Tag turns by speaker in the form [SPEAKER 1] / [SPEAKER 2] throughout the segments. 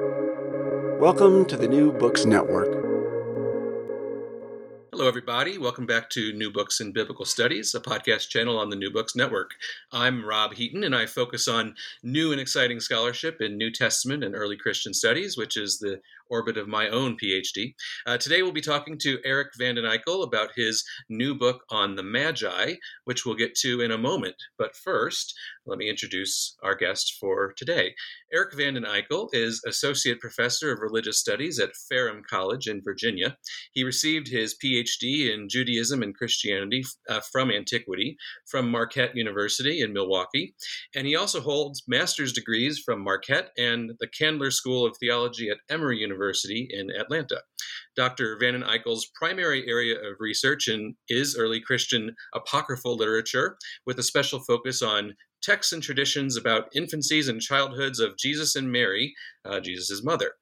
[SPEAKER 1] Welcome to the New Books Network.
[SPEAKER 2] Hello, everybody. Welcome back to New Books in Biblical Studies, a podcast channel on the New Books Network. I'm Rob Heaton, and I focus on new and exciting scholarship in New Testament and early Christian studies, which is the orbit of my own PhD. Uh, today we'll be talking to Eric Vanden Eykel about his new book on the Magi, which we'll get to in a moment. But first, let me introduce our guest for today. Eric Vanden Eykel is Associate Professor of Religious Studies at Ferrum College in Virginia. He received his PhD in Judaism and Christianity uh, from antiquity from Marquette University in Milwaukee, and he also holds master's degrees from Marquette and the Candler School of Theology at Emory University University in Atlanta. Dr. Vanden Eykel's primary area of research in, is early Christian apocryphal literature, with a special focus on texts and traditions about infancies and childhoods of Jesus and Mary, uh, Jesus' mother.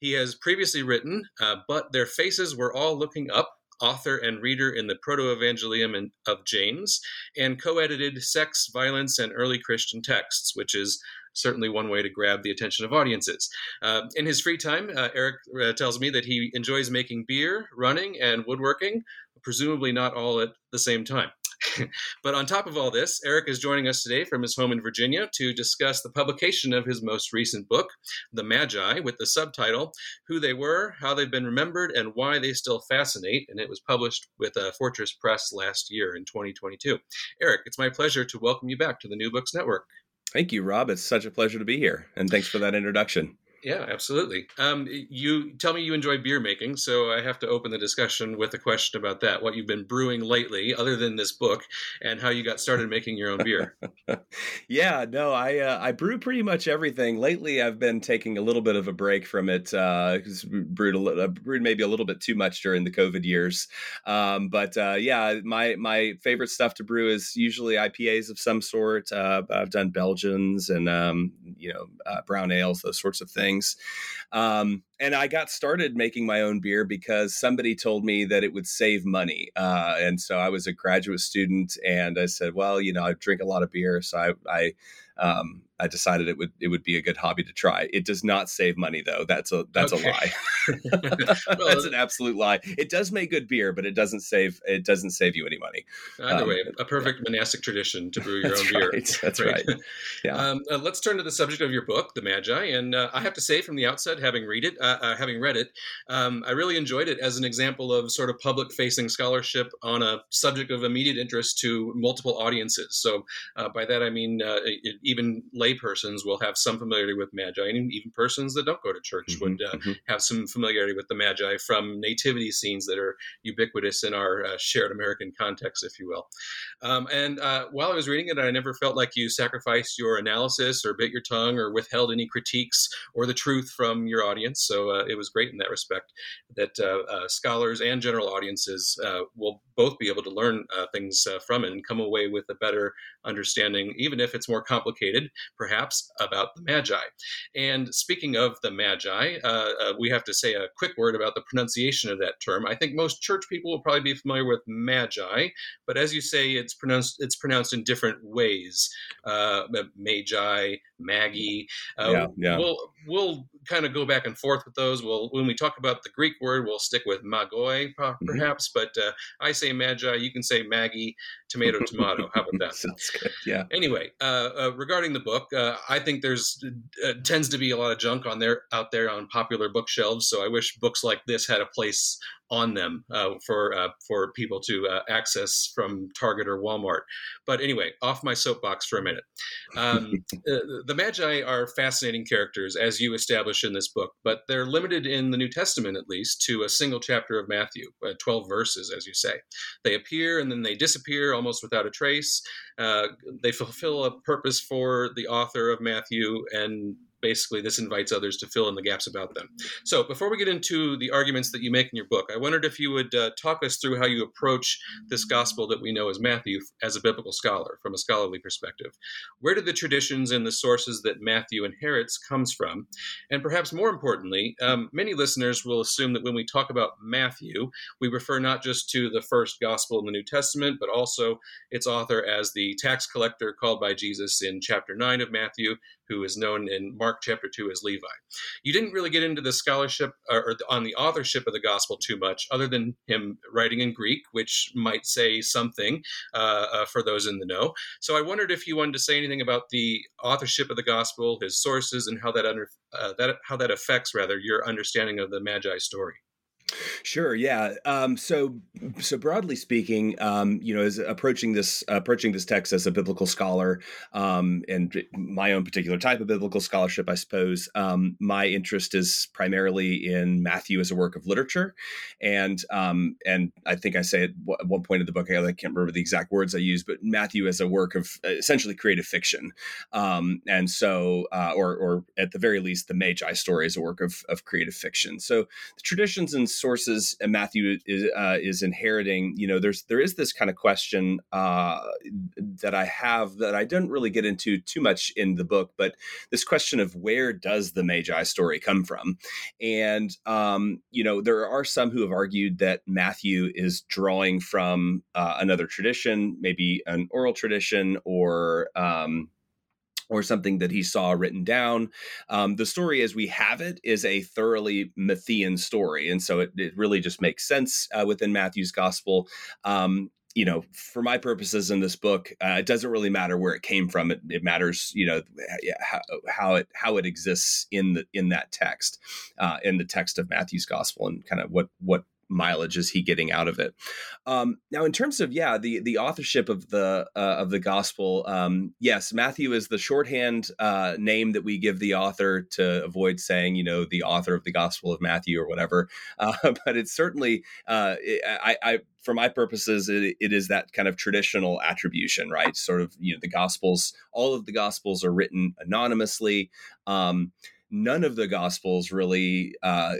[SPEAKER 2] He has previously written, uh, But Their Faces Were All Looking Up, author and reader in the Proto-Evangelium of James, and co-edited Sex, Violence, and Early Christian Texts, which is certainly one way to grab the attention of audiences. Uh, in his free time, uh, Eric uh, tells me that he enjoys making beer, running, and woodworking, presumably not all at the same time. but on top of all this, Eric is joining us today from his home in Virginia to discuss the publication of his most recent book, The Magi, with the subtitle Who They Were, How They've Been Remembered, and Why They Still Fascinate. And it was published with uh, Fortress Press last year in 2022. Eric, it's my pleasure to welcome you back to the New Books Network.
[SPEAKER 3] Thank you, Rob. It's such a pleasure to be here. And thanks for that introduction.
[SPEAKER 2] Yeah, absolutely. Um, you tell me you enjoy beer making, so I have to open the discussion with a question about that. What you've been brewing lately, other than this book, and how you got started making your own beer.
[SPEAKER 3] yeah, no, I uh, I brew pretty much everything. Lately, I've been taking a little bit of a break from it. Uh, brewed a little, uh, brewed maybe a little bit too much during the COVID years. Um, but uh, yeah, my my favorite stuff to brew is usually IPAs of some sort. Uh, I've done Belgians and um, you know uh, brown ales, those sorts of things things. Um, and I got started making my own beer because somebody told me that it would save money. Uh, and so I was a graduate student, and I said, well, you know, I drink a lot of beer, so I, I um, I decided it would it would be a good hobby to try. It does not save money though. That's a that's okay. a lie. well, that's an absolute lie. It does make good beer, but it doesn't save it doesn't save you any money.
[SPEAKER 2] Either um, way, a perfect yeah. monastic tradition to brew your own
[SPEAKER 3] beer. That's right. right.
[SPEAKER 2] Yeah. Um, uh, let's turn to the subject of your book, The Magi, and uh, I have to say from the outset, having read it, uh, uh, having read it, um, I really enjoyed it as an example of sort of public-facing scholarship on a subject of immediate interest to multiple audiences. So uh, by that I mean uh, even laypersons will have some familiarity with Magi, and even persons that don't go to church mm-hmm, would mm-hmm. have some familiarity with the Magi from nativity scenes that are ubiquitous in our shared American context, if you will. Um, and while I was reading it, I never felt like you sacrificed your analysis or bit your tongue or withheld any critiques or the truth from your audience. So uh, it was great in that respect that uh, uh, scholars and general audiences uh, will both be able to learn uh, things uh, from it and come away with a better understanding, even if it's more complicated, perhaps, about the Magi. And speaking of the Magi, uh, uh, we have to say a quick word about the pronunciation of that term. I think most church people will probably be familiar with Magi, but as you say, it's pronounced it's pronounced in different ways. Uh, Magi, Maggie.
[SPEAKER 3] yeah, yeah.
[SPEAKER 2] We'll we'll kind of go back and forth with those. We'll when we talk about the Greek word, we'll stick with magoi mm-hmm. perhaps, mm-hmm. but uh, I say magi. You can say Maggie. Tomato, tomato. How about that?
[SPEAKER 3] Sounds good. Yeah.
[SPEAKER 2] Anyway, uh, uh, regarding the book, uh, I think there's uh, tends to be a lot of junk on there out there on popular bookshelves. So I wish books like this had a place on them uh, for uh, for people to uh, access from Target or Walmart. But anyway, off my soapbox for a minute. Um, uh, the Magi are fascinating characters, as you establish in this book, but they're limited in the New Testament, at least, to a single chapter of Matthew, uh, twelve verses, as you say. They appear and then they disappear almost without a trace. Uh, they fulfill a purpose for the author of Matthew and basically this invites others to fill in the gaps about them. So before we get into the arguments that you make in your book, I wondered if you would uh, talk us through how you approach this gospel that we know as Matthew as a biblical scholar, from a scholarly perspective. Where do the traditions and the sources that Matthew inherits comes from? And perhaps more importantly, um, many listeners will assume that when we talk about Matthew, we refer not just to the first gospel in the New Testament, but also its author as the tax collector called by Jesus in chapter 9 of Matthew, who is known in Mark chapter 2 as Levi. You didn't really get into the scholarship or, or on the authorship of the gospel too much, other than him writing in Greek, which might say something uh, uh, for those in the know. So I wondered if you wanted to say anything about the authorship of the gospel, his sources, and how that under uh, that how that affects rather your understanding of the Magi story.
[SPEAKER 3] Sure. Yeah. Um, so, so broadly speaking, um, you know, as approaching this approaching this text as a biblical scholar, um, and my own particular type of biblical scholarship, I suppose, um, my interest is primarily in Matthew as a work of literature, and um, and I think I say at one point in the book, I can't remember the exact words I use, but Matthew as a work of essentially creative fiction, um, and so, uh, or or at the very least, the Magi story is a work of of creative fiction. So the traditions and sources and Matthew is uh, is inheriting, you know, there's there is this kind of question uh, that I have that I don't really get into too much in the book, but this question of where does the Magi story come from? And um, you know, there are some who have argued that Matthew is drawing from uh, another tradition, maybe an oral tradition or um, or something that he saw written down. Um, the story as we have it is a thoroughly Matthean story. And so it, it really just makes sense uh, within Matthew's gospel. Um, you know, for my purposes in this book, uh, it doesn't really matter where it came from. It, it matters, you know, how, how, it how it exists in the in that text, uh, in the text of Matthew's gospel, and kind of what what mileage is he getting out of it? Um, now, in terms of yeah, the the authorship of the uh, of the gospel, um, yes, Matthew is the shorthand uh, name that we give the author to avoid saying you know the author of the Gospel of Matthew or whatever. Uh, but it's certainly uh, I, I for my purposes, it, it is that kind of traditional attribution, right? Sort of, you know, the Gospels, all of the Gospels are written anonymously. Um, none of the Gospels really uh,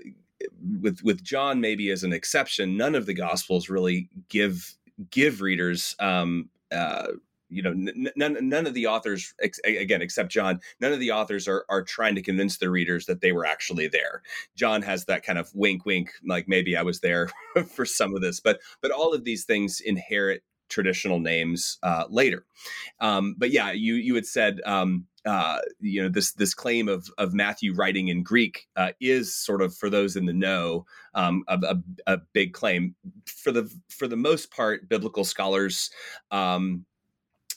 [SPEAKER 3] with with John maybe as an exception, none of the Gospels really give give readers. Um, uh, you know, none none of the authors, ex- again, except John, none of the authors are are trying to convince the readers that they were actually there. John has that kind of wink, wink, like maybe I was there for some of this, but but all of these things inherit traditional names uh, later. Um, but yeah, you you had said um, uh, you know this this claim of of Matthew writing in Greek uh, is sort of for those in the know um, a, a, a, big claim. For the for the most part, biblical scholars um,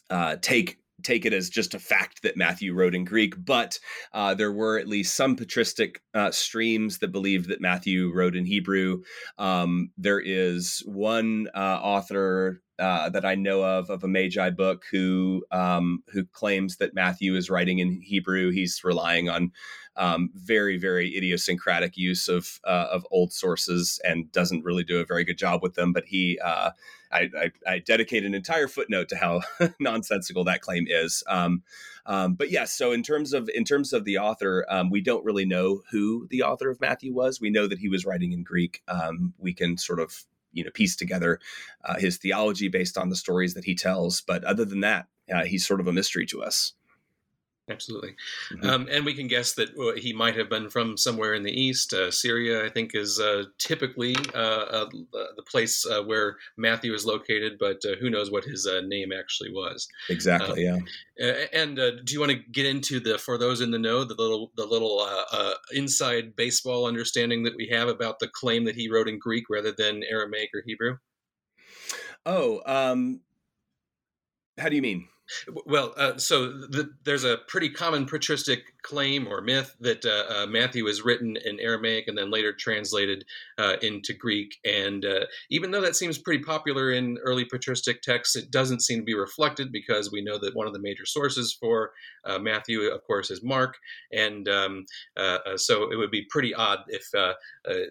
[SPEAKER 3] uh, take take it as just a fact that Matthew wrote in Greek, but uh, there were at least some patristic uh, streams that believed that Matthew wrote in Hebrew. Um, there is one uh, author uh, that I know of of a Magi book who um, who claims that Matthew is writing in Hebrew. He's relying on um, very very idiosyncratic use of uh, of old sources and doesn't really do a very good job with them. But he, uh, I, I, I, dedicate an entire footnote to how nonsensical that claim is. Um, um, but yes, so in terms of in terms of the author, um, we don't really know who the author of Matthew was. We know that he was writing in Greek. Um, we can sort of you know piece together uh, his theology based on the stories that he tells. But other than that, uh, he's sort of a mystery to us.
[SPEAKER 2] Absolutely, mm-hmm. um, and we can guess that uh, he might have been from somewhere in the east. Uh, Syria, I think, is uh, typically uh, uh, the place where Matthew is located, but who knows what his name actually was?
[SPEAKER 3] Exactly.
[SPEAKER 2] Um, yeah. And do you want to get into the for those in the know the little the little inside baseball understanding that we have about the claim that he wrote in Greek rather than Aramaic or Hebrew?
[SPEAKER 3] Oh, um, how do you mean?
[SPEAKER 2] Well, uh, so the, there's a pretty common patristic claim or myth that uh, uh, Matthew is written in Aramaic and then later translated uh, into Greek. And uh, even though that seems pretty popular in early patristic texts, it doesn't seem to be reflected because we know that one of the major sources for uh, Matthew, of course, is Mark. And um, so it would be pretty odd if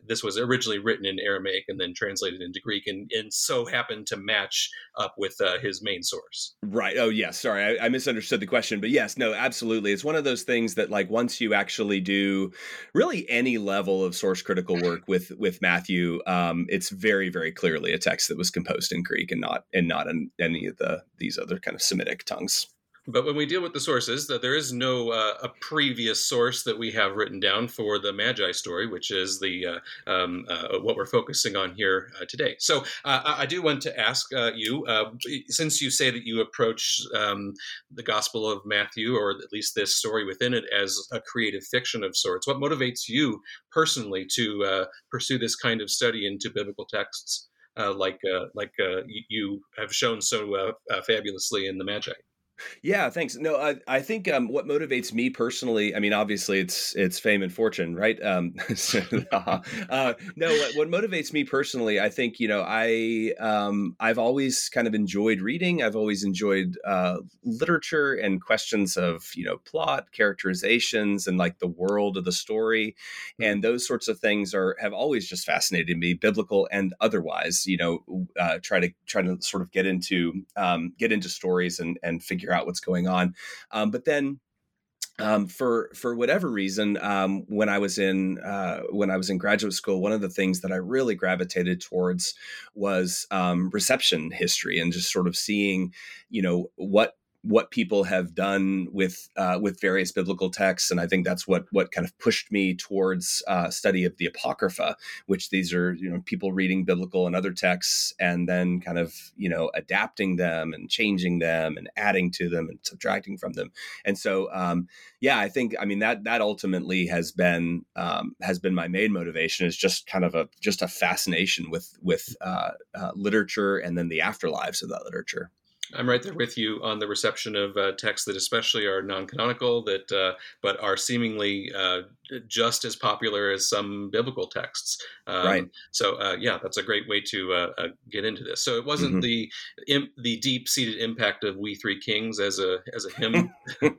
[SPEAKER 2] this was originally written in Aramaic and then translated into Greek and, and so happened to match up with his main source.
[SPEAKER 3] Right. Oh, yeah sorry, I, I, misunderstood the question, but yes, no, absolutely. It's one of those things that like once you actually do really any level of source critical work with with Matthew, um, it's very very clearly a text that was composed in Greek and not and not in any of the these other kind of Semitic tongues.
[SPEAKER 2] But when we deal with the sources, that there is no uh, a previous source that we have written down for the Magi story, which is the uh, um, uh, what we're focusing on here uh, today. So uh, I do want to ask uh, you, since you say that you approach um, the Gospel of Matthew, or at least this story within it, as a creative fiction of sorts, what motivates you personally to pursue this kind of study into biblical texts? like like you have shown so fabulously in the Magi.
[SPEAKER 3] Yeah, thanks. No, I, I think um, what motivates me personally, I mean, obviously it's it's fame and fortune, right? Um, so, uh, no, what, what, motivates me personally, I think you know, I um, I've always kind of enjoyed reading. I've always enjoyed uh, literature and questions of you know plot, characterizations, and like the world of the story, mm-hmm. and those sorts of things are have always just fascinated me, biblical and otherwise. You know, uh, try to try to sort of get into um, get into stories and and figure figure out what's going on. Um, but then um, for for whatever reason, um, when I was in uh, when I was in graduate school, one of the things that I really gravitated towards was um, reception history and just sort of seeing, you know, what what people have done with uh, with various biblical texts, and I think that's what what kind of pushed me towards uh, study of the apocrypha, which these are you know people reading biblical and other texts, and then kind of you know adapting them and changing them and adding to them and subtracting from them, and so um, yeah, I think I mean that that ultimately has been um, has been my main motivation is just kind of a just a fascination with with uh, uh literature and then the afterlives of that literature.
[SPEAKER 2] I'm right there with you on the reception of uh, texts that especially are non-canonical, that uh, but are seemingly uh, just as popular as some biblical texts.
[SPEAKER 3] Um, right.
[SPEAKER 2] So uh, yeah, that's a great way to uh, uh, get into this. So it wasn't mm-hmm. the Im- the deep seated impact of "We Three Kings" as a as a hymn.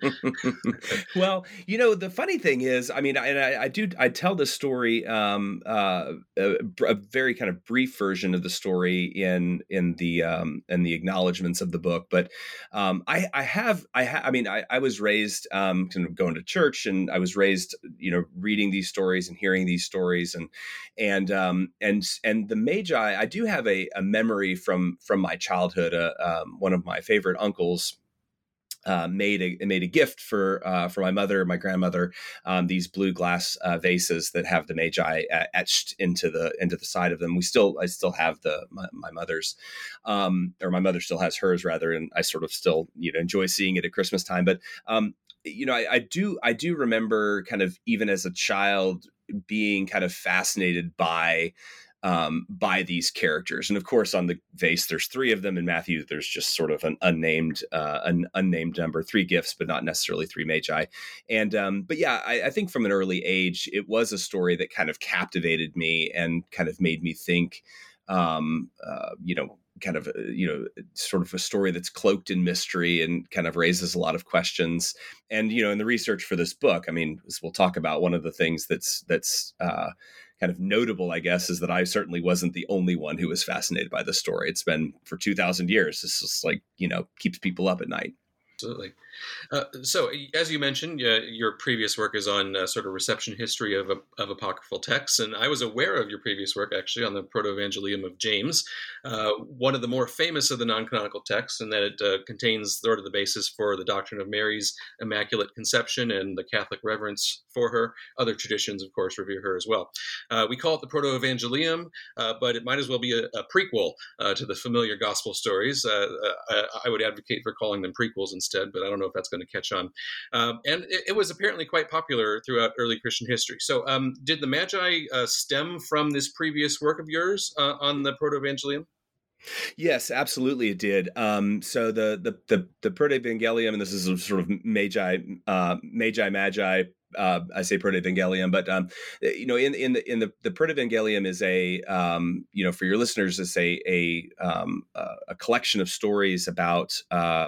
[SPEAKER 3] well, you know, the funny thing is, I mean, and I, I do I tell this story, um, uh, a, a, very kind of brief version of the story in in the um, in the acknowledgments of the book, but um, I I have I ha- I mean I, I was raised um, kind of going to church, and I was raised you know reading these stories and hearing these stories and and um, and and the magi i do have a, a memory from from my childhood uh, um, one of my favorite uncles uh, made a made a gift for uh, for my mother, my grandmother, um, these blue glass uh, vases that have the Magi etched into the into the side of them. We still I still have the my, my mother's, um, or my mother still has hers rather, and I sort of still you know enjoy seeing it at Christmas time. But um, you know, I, I, do I do remember kind of even as a child being kind of fascinated by um, by these characters, and of course on the vase there's three of them. In Matthew, there's just sort of an unnamed uh, an unnamed number, three gifts, but not necessarily three magi. And um, but yeah, I, I think from an early age, it was a story that kind of captivated me and kind of made me think um, uh, you know, kind of uh, you know sort of a story that's cloaked in mystery and kind of raises a lot of questions and you know in the research for this book i mean we'll talk about one of the things that's that's uh, kind of notable i guess is that i certainly wasn't the only one who was fascinated by the story. It's been for 2000 years. This is like you know keeps people up at night.
[SPEAKER 2] Absolutely uh, so, as you mentioned, uh, your previous work is on uh, sort of reception history of, of apocryphal texts, and I was aware of your previous work actually on the Proto-Evangelium of James, uh, one of the more famous of the non-canonical texts, and that it uh, contains sort of the basis for the doctrine of Mary's immaculate conception and the Catholic reverence for her. Other traditions, of course, revere her as well. we call it the Proto-Evangelium, but it might as well be a, a prequel to the familiar gospel stories. I, I would advocate for calling them prequels instead, but I don't know if that's going to catch on. Um, and it, it, was apparently quite popular throughout early Christian history. So, um, did the Magi uh, stem from this previous work of yours uh, on the Proto Evangelium?
[SPEAKER 3] Yes, absolutely, it did. Um, so the the the, the Proto Evangelium, and this is a sort of Magi, uh, Magi, Magi uh, I say Proto-Evangelium, but um, you know, in in the in the the Proto-Evangelium is a um, you know for your listeners is a a um, a collection of stories about uh,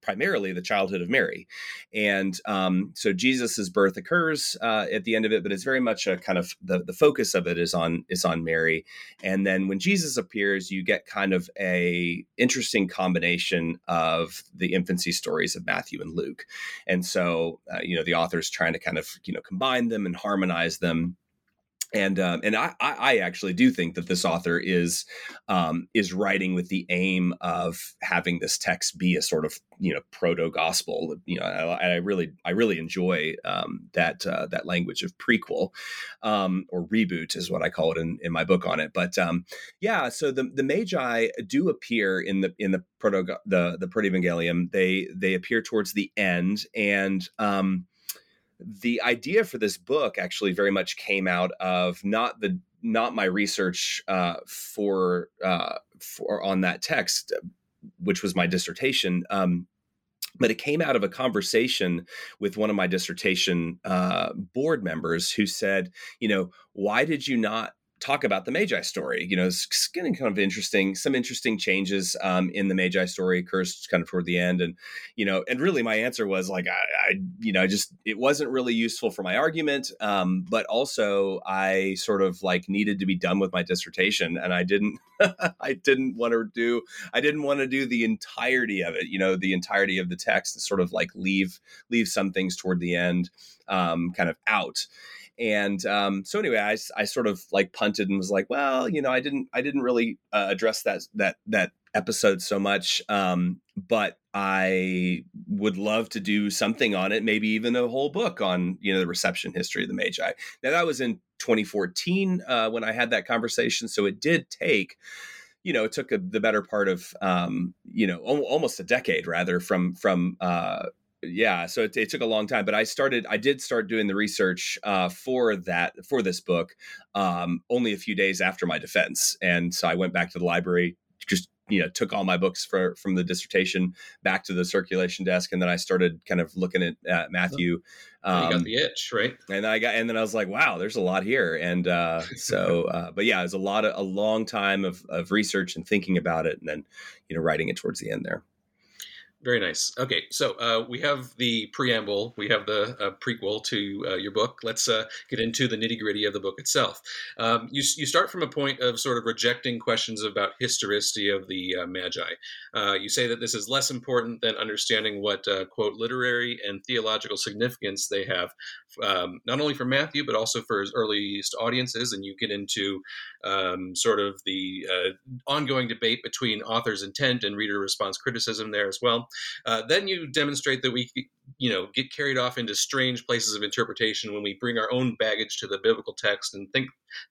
[SPEAKER 3] primarily the childhood of Mary, and um, so Jesus's birth occurs uh, at the end of it, but it's very much a kind of the the focus of it is on is on Mary, and then when Jesus appears, you get kind of a interesting combination of the infancy stories of Matthew and Luke, and so uh, you know the author's trying to kind of you know combine them and harmonize them and um, and I, I actually do think that this author is um, is writing with the aim of having this text be a sort of you know proto gospel. You know, I, I, really I really enjoy um, that uh, that language of prequel um, or reboot is what I call it in, in my book on it. But um, yeah, so the the Magi do appear in the in the proto the the proto evangelium. They they appear towards the end and um, the idea for this book actually very much came out of not the not my research uh, for uh, for on that text, which was my dissertation. Um, but it came out of a conversation with one of my dissertation uh, board members who said, you know, why did you not talk about the Magi story. You know, it's getting kind of interesting. Some interesting changes um, in the Magi story occurs kind of toward the end, and you know, and really my answer was like, I, I you know, I just it wasn't really useful for my argument, um, but also I sort of like needed to be done with my dissertation, and I didn't, I didn't want to do, I didn't want to do the entirety of it. You know, the entirety of the text, and sort of like leave leave some things toward the end, um, kind of out and um, so anyway I, I sort of like punted and was like well you know i didn't i didn't really uh, address that that that episode so much um, but i would love to do something on it maybe even a whole book on you know the reception history of the magi. Now that was in 2014 uh, when i had that conversation so it did take you know, it took a, the better part of, um, you know, almost a decade rather from from uh, yeah so it, it, took a long time but i started i did start doing the research uh, for that for this book um, only a few days after my defense and so i went back to the library just you know took all my books for from the dissertation back to the circulation desk and then i started kind of looking at uh, matthew
[SPEAKER 2] um, you got um, the itch right?
[SPEAKER 3] and i got and then i was like wow there's a lot here and uh, so uh, but yeah it was a lot of a long time of, of research and thinking about it and then you know writing it towards the end there
[SPEAKER 2] very nice. Okay, so uh, we have the preamble, we have the uh, prequel to uh, your book. Let's uh, get into the nitty gritty of the book itself. Um, you, you start from a point of sort of rejecting questions about historicity of the uh, Magi. Uh, you say that this is less important than understanding what, quote, literary and theological significance they have, um, not only for Matthew, but also for his earliest audiences. And you get into um, sort of the ongoing debate between author's intent and reader response criticism there as well. Uh, then you demonstrate that we, you know, get carried off into strange places of interpretation when we bring our own baggage to the biblical text and think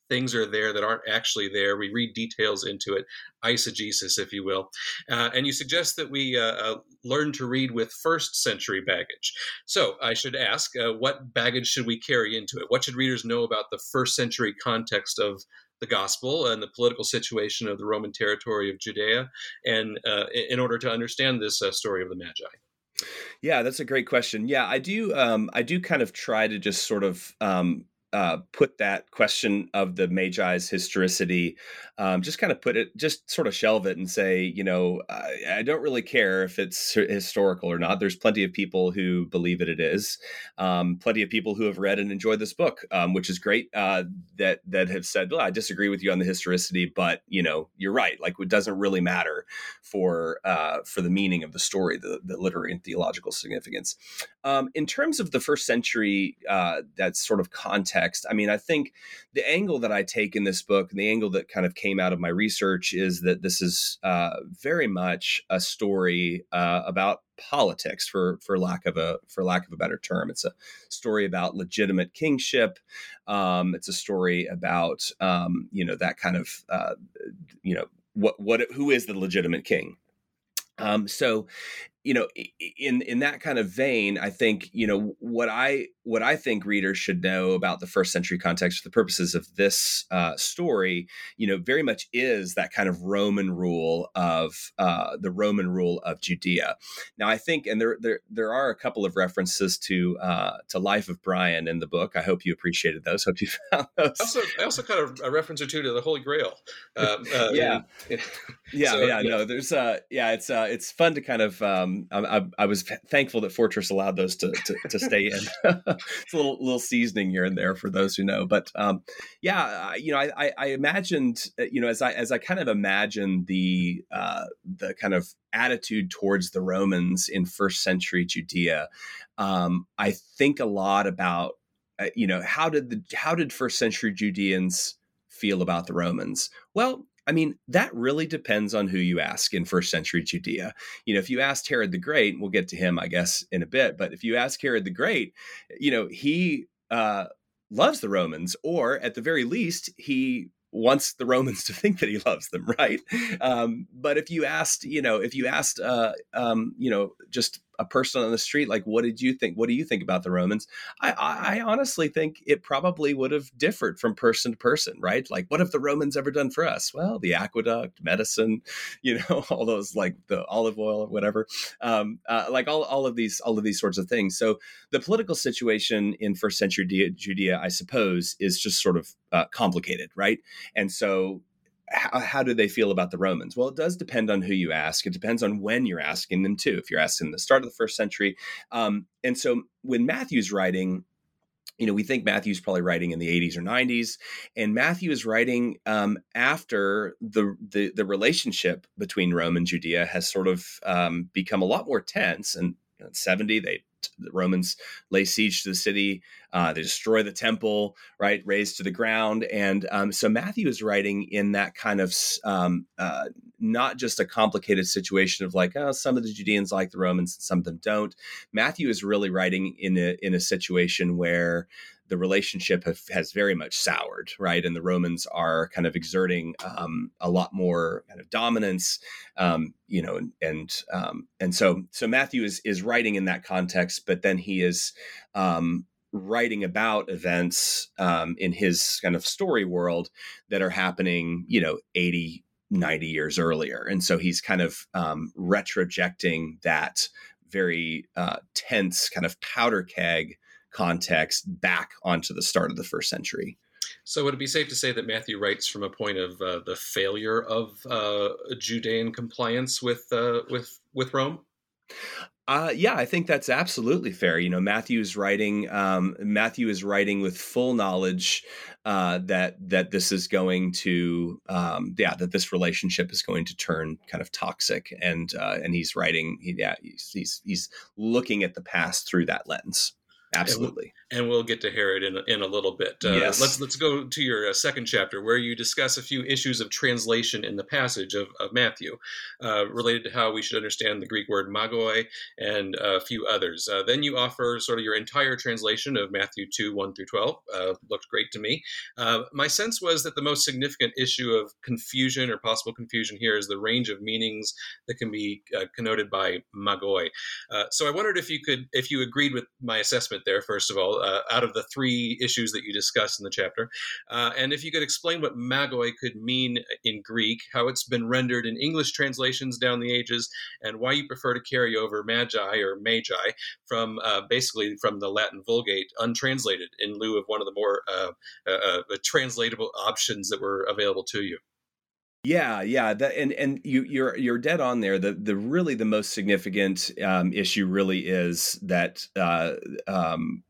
[SPEAKER 2] things are there that aren't actually there. We read details into it, eisegesis, if you will. Uh, and you suggest that we uh, uh learn to read with first century baggage. So I should ask, uh, what baggage should we carry into it? What should readers know about the first century context of the gospel and the political situation of the Roman territory of Judea, and uh, in order to understand this uh, story of the Magi?
[SPEAKER 3] Yeah, that's a great question. Yeah, I do. Um, I do kind of try to just sort of um, uh, put that question of the Magi's historicity, um, just kind of put it, just sort of shelve it and say, you know, I, I, don't really care if it's historical or not. There's plenty of people who believe that it is. Um, plenty of people who have read and enjoyed this book, um, which is great. Uh, that that have said, well, I disagree with you on the historicity, but you know, you're right. Like it doesn't really matter for uh, for the meaning of the story, the, the literary and theological significance. Um, in terms of the first century, uh, that sort of context, I mean, I think the angle that I take in this book, and the angle that kind of came out of my research, is that this is uh, very much a story uh, about politics, for for lack of a for lack of a better term. It's a story about legitimate kingship. Um, it's a story about um, you know that kind of uh, you know what what who is the legitimate king. Um, so you know in in that kind of vein i think you know what i what i think readers should know about the first century context for the purposes of this uh, story you know very much is that kind of roman rule of uh, the roman rule of judea. Now i think and there there, there are a couple of references to uh, to life of brian in the book. I hope you appreciated those. Hope you found those.
[SPEAKER 2] I also, I also kind of a reference or two to the holy grail
[SPEAKER 3] um, yeah yeah, so, yeah, yeah no there's uh yeah it's uh it's fun to kind of um I, I, was thankful that Fortress allowed those to to, to stay in. it's a little little seasoning here and there for those who know, but um, yeah, you know, I, I, imagined, uh, you know, as I as I kind of imagined the uh, the kind of attitude towards the Romans in first century Judea, um, I think a lot about uh, you know, how did the how did first century Judeans feel about the Romans? Well, I mean, that really depends on who you ask in first century Judea. You know, if you asked Herod the Great, we'll get to him, I guess, in a bit, but if you ask Herod the Great, you know, he uh, loves the Romans, or at the very least, he wants the Romans to think that he loves them, right? Um, but if you asked, you know, if you asked, uh, um, you know, just a person on the street, like, what did you think? What do you think about the Romans? I, I, honestly think it probably would have differed from person to person, right? Like, what have the Romans ever done for us? Well, the aqueduct, medicine, you know, all those like the olive oil or whatever, um, uh, like all, all of these, all of these sorts of things. So the political situation in first century Judea, I suppose, is just sort of uh, complicated, right? And so how, how, do they feel about the Romans? Well, it does depend on who you ask. It depends on when you're asking them too. If you're asking the start of the first century, um, and so when Matthew's writing, you know, we think Matthew's probably writing in the 80s or 90s, and Matthew is writing um, after the, the, the relationship between Rome and Judea has sort of um, become a lot more tense. And you know, in 70, they the Romans lay siege to the city. Uh, they destroy the temple, right, razed to the ground. And um, so Matthew is writing in that kind of um, uh, not just a complicated situation of like, oh, some of the Judeans like the Romans and some of them don't. Matthew is really writing in a in a situation where the relationship have, has very much soured, right? And the Romans are kind of exerting um, a lot more kind of dominance, um, you know, and and, um, and so so Matthew is is writing in that context, but then he is um, writing about events um, in his kind of story world that are happening, you know, 80, 90 years earlier. And so he's kind of um, retrojecting that very uh, tense kind of powder keg context back onto the start of the first century.
[SPEAKER 2] So, would it be safe to say that Matthew writes from a point of uh, the failure of uh, Judean compliance with uh, with with Rome?
[SPEAKER 3] Uh, yeah, I think that's absolutely fair. You know, Matthew is writing. Um, Matthew is writing with full knowledge uh, that that this is going to, um, yeah, that this relationship is going to turn kind of toxic, and uh, and he's writing. He, yeah, he's, he's he's looking at the past through that lens. Absolutely.
[SPEAKER 2] And, we'll get to Herod in, in a little bit. Uh,
[SPEAKER 3] yes.
[SPEAKER 2] Let's let's go to your uh, second chapter where you discuss a few issues of translation in the passage of, of Matthew, uh, related to how we should understand the Greek word magoi and a few others. Uh, then you offer sort of your entire translation of Matthew 2, 1 through 12. Uh, looked great to me. Uh, my sense was that the most significant issue of confusion or possible confusion here is the range of meanings that can be connoted by magoi. so I wondered if you could, if you agreed with my assessment there, first of all, uh, out of the three issues that you discuss in the chapter. Uh, and if you could explain what magoi could mean in Greek, how it's been rendered in English translations down the ages, and why you prefer to carry over magi or magi from uh, basically from the Latin Vulgate untranslated in lieu of one of the more uh, uh, translatable options that were available to you.
[SPEAKER 3] Yeah, yeah, that, and and you you're you're dead on there. The the really the most significant um, issue really is that uh, um,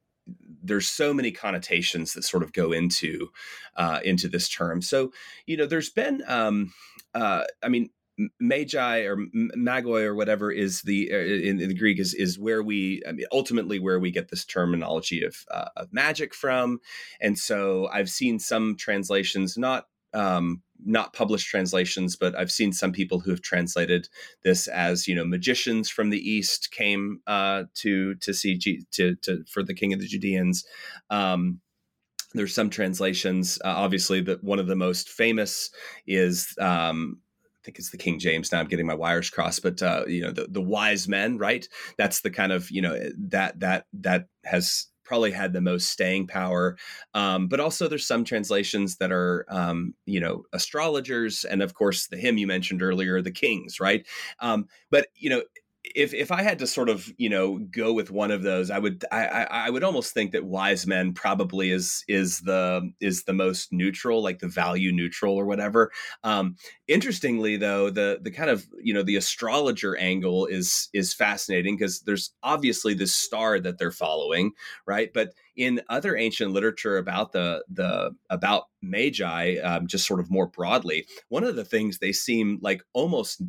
[SPEAKER 3] there's so many connotations that sort of go into uh, into this term. So you know, there's been um, uh, I mean. Magi or magoi or whatever is the uh, in, in, the Greek is is where we I mean ultimately where we get this terminology of uh, of magic from, and so I've seen some translations not um, not published translations, but I've seen some people who have translated this as you know magicians from the east came uh, to to see G- to, to for the king of the Judeans. Um, there's some translations. Uh, obviously, that one of the most famous is um, I think it's the King James. Now I'm getting my wires crossed, but uh, you know the the wise men, right? That's the kind of you know that that that has probably had the most staying power. Um, but also, there's some translations that are, um, you know, astrologers, and of course, the hymn you mentioned earlier, the kings, right? Um, but you know, if if I had to sort of you know go with one of those, I would I, I would almost think that wise men probably is is the is the most neutral, like the value neutral or whatever. Um, interestingly, though, the the kind of you know the astrologer angle is is fascinating because there's obviously this star that they're following, right? But in other ancient literature about the the about magi, um, just sort of more broadly, one of the things they seem like almost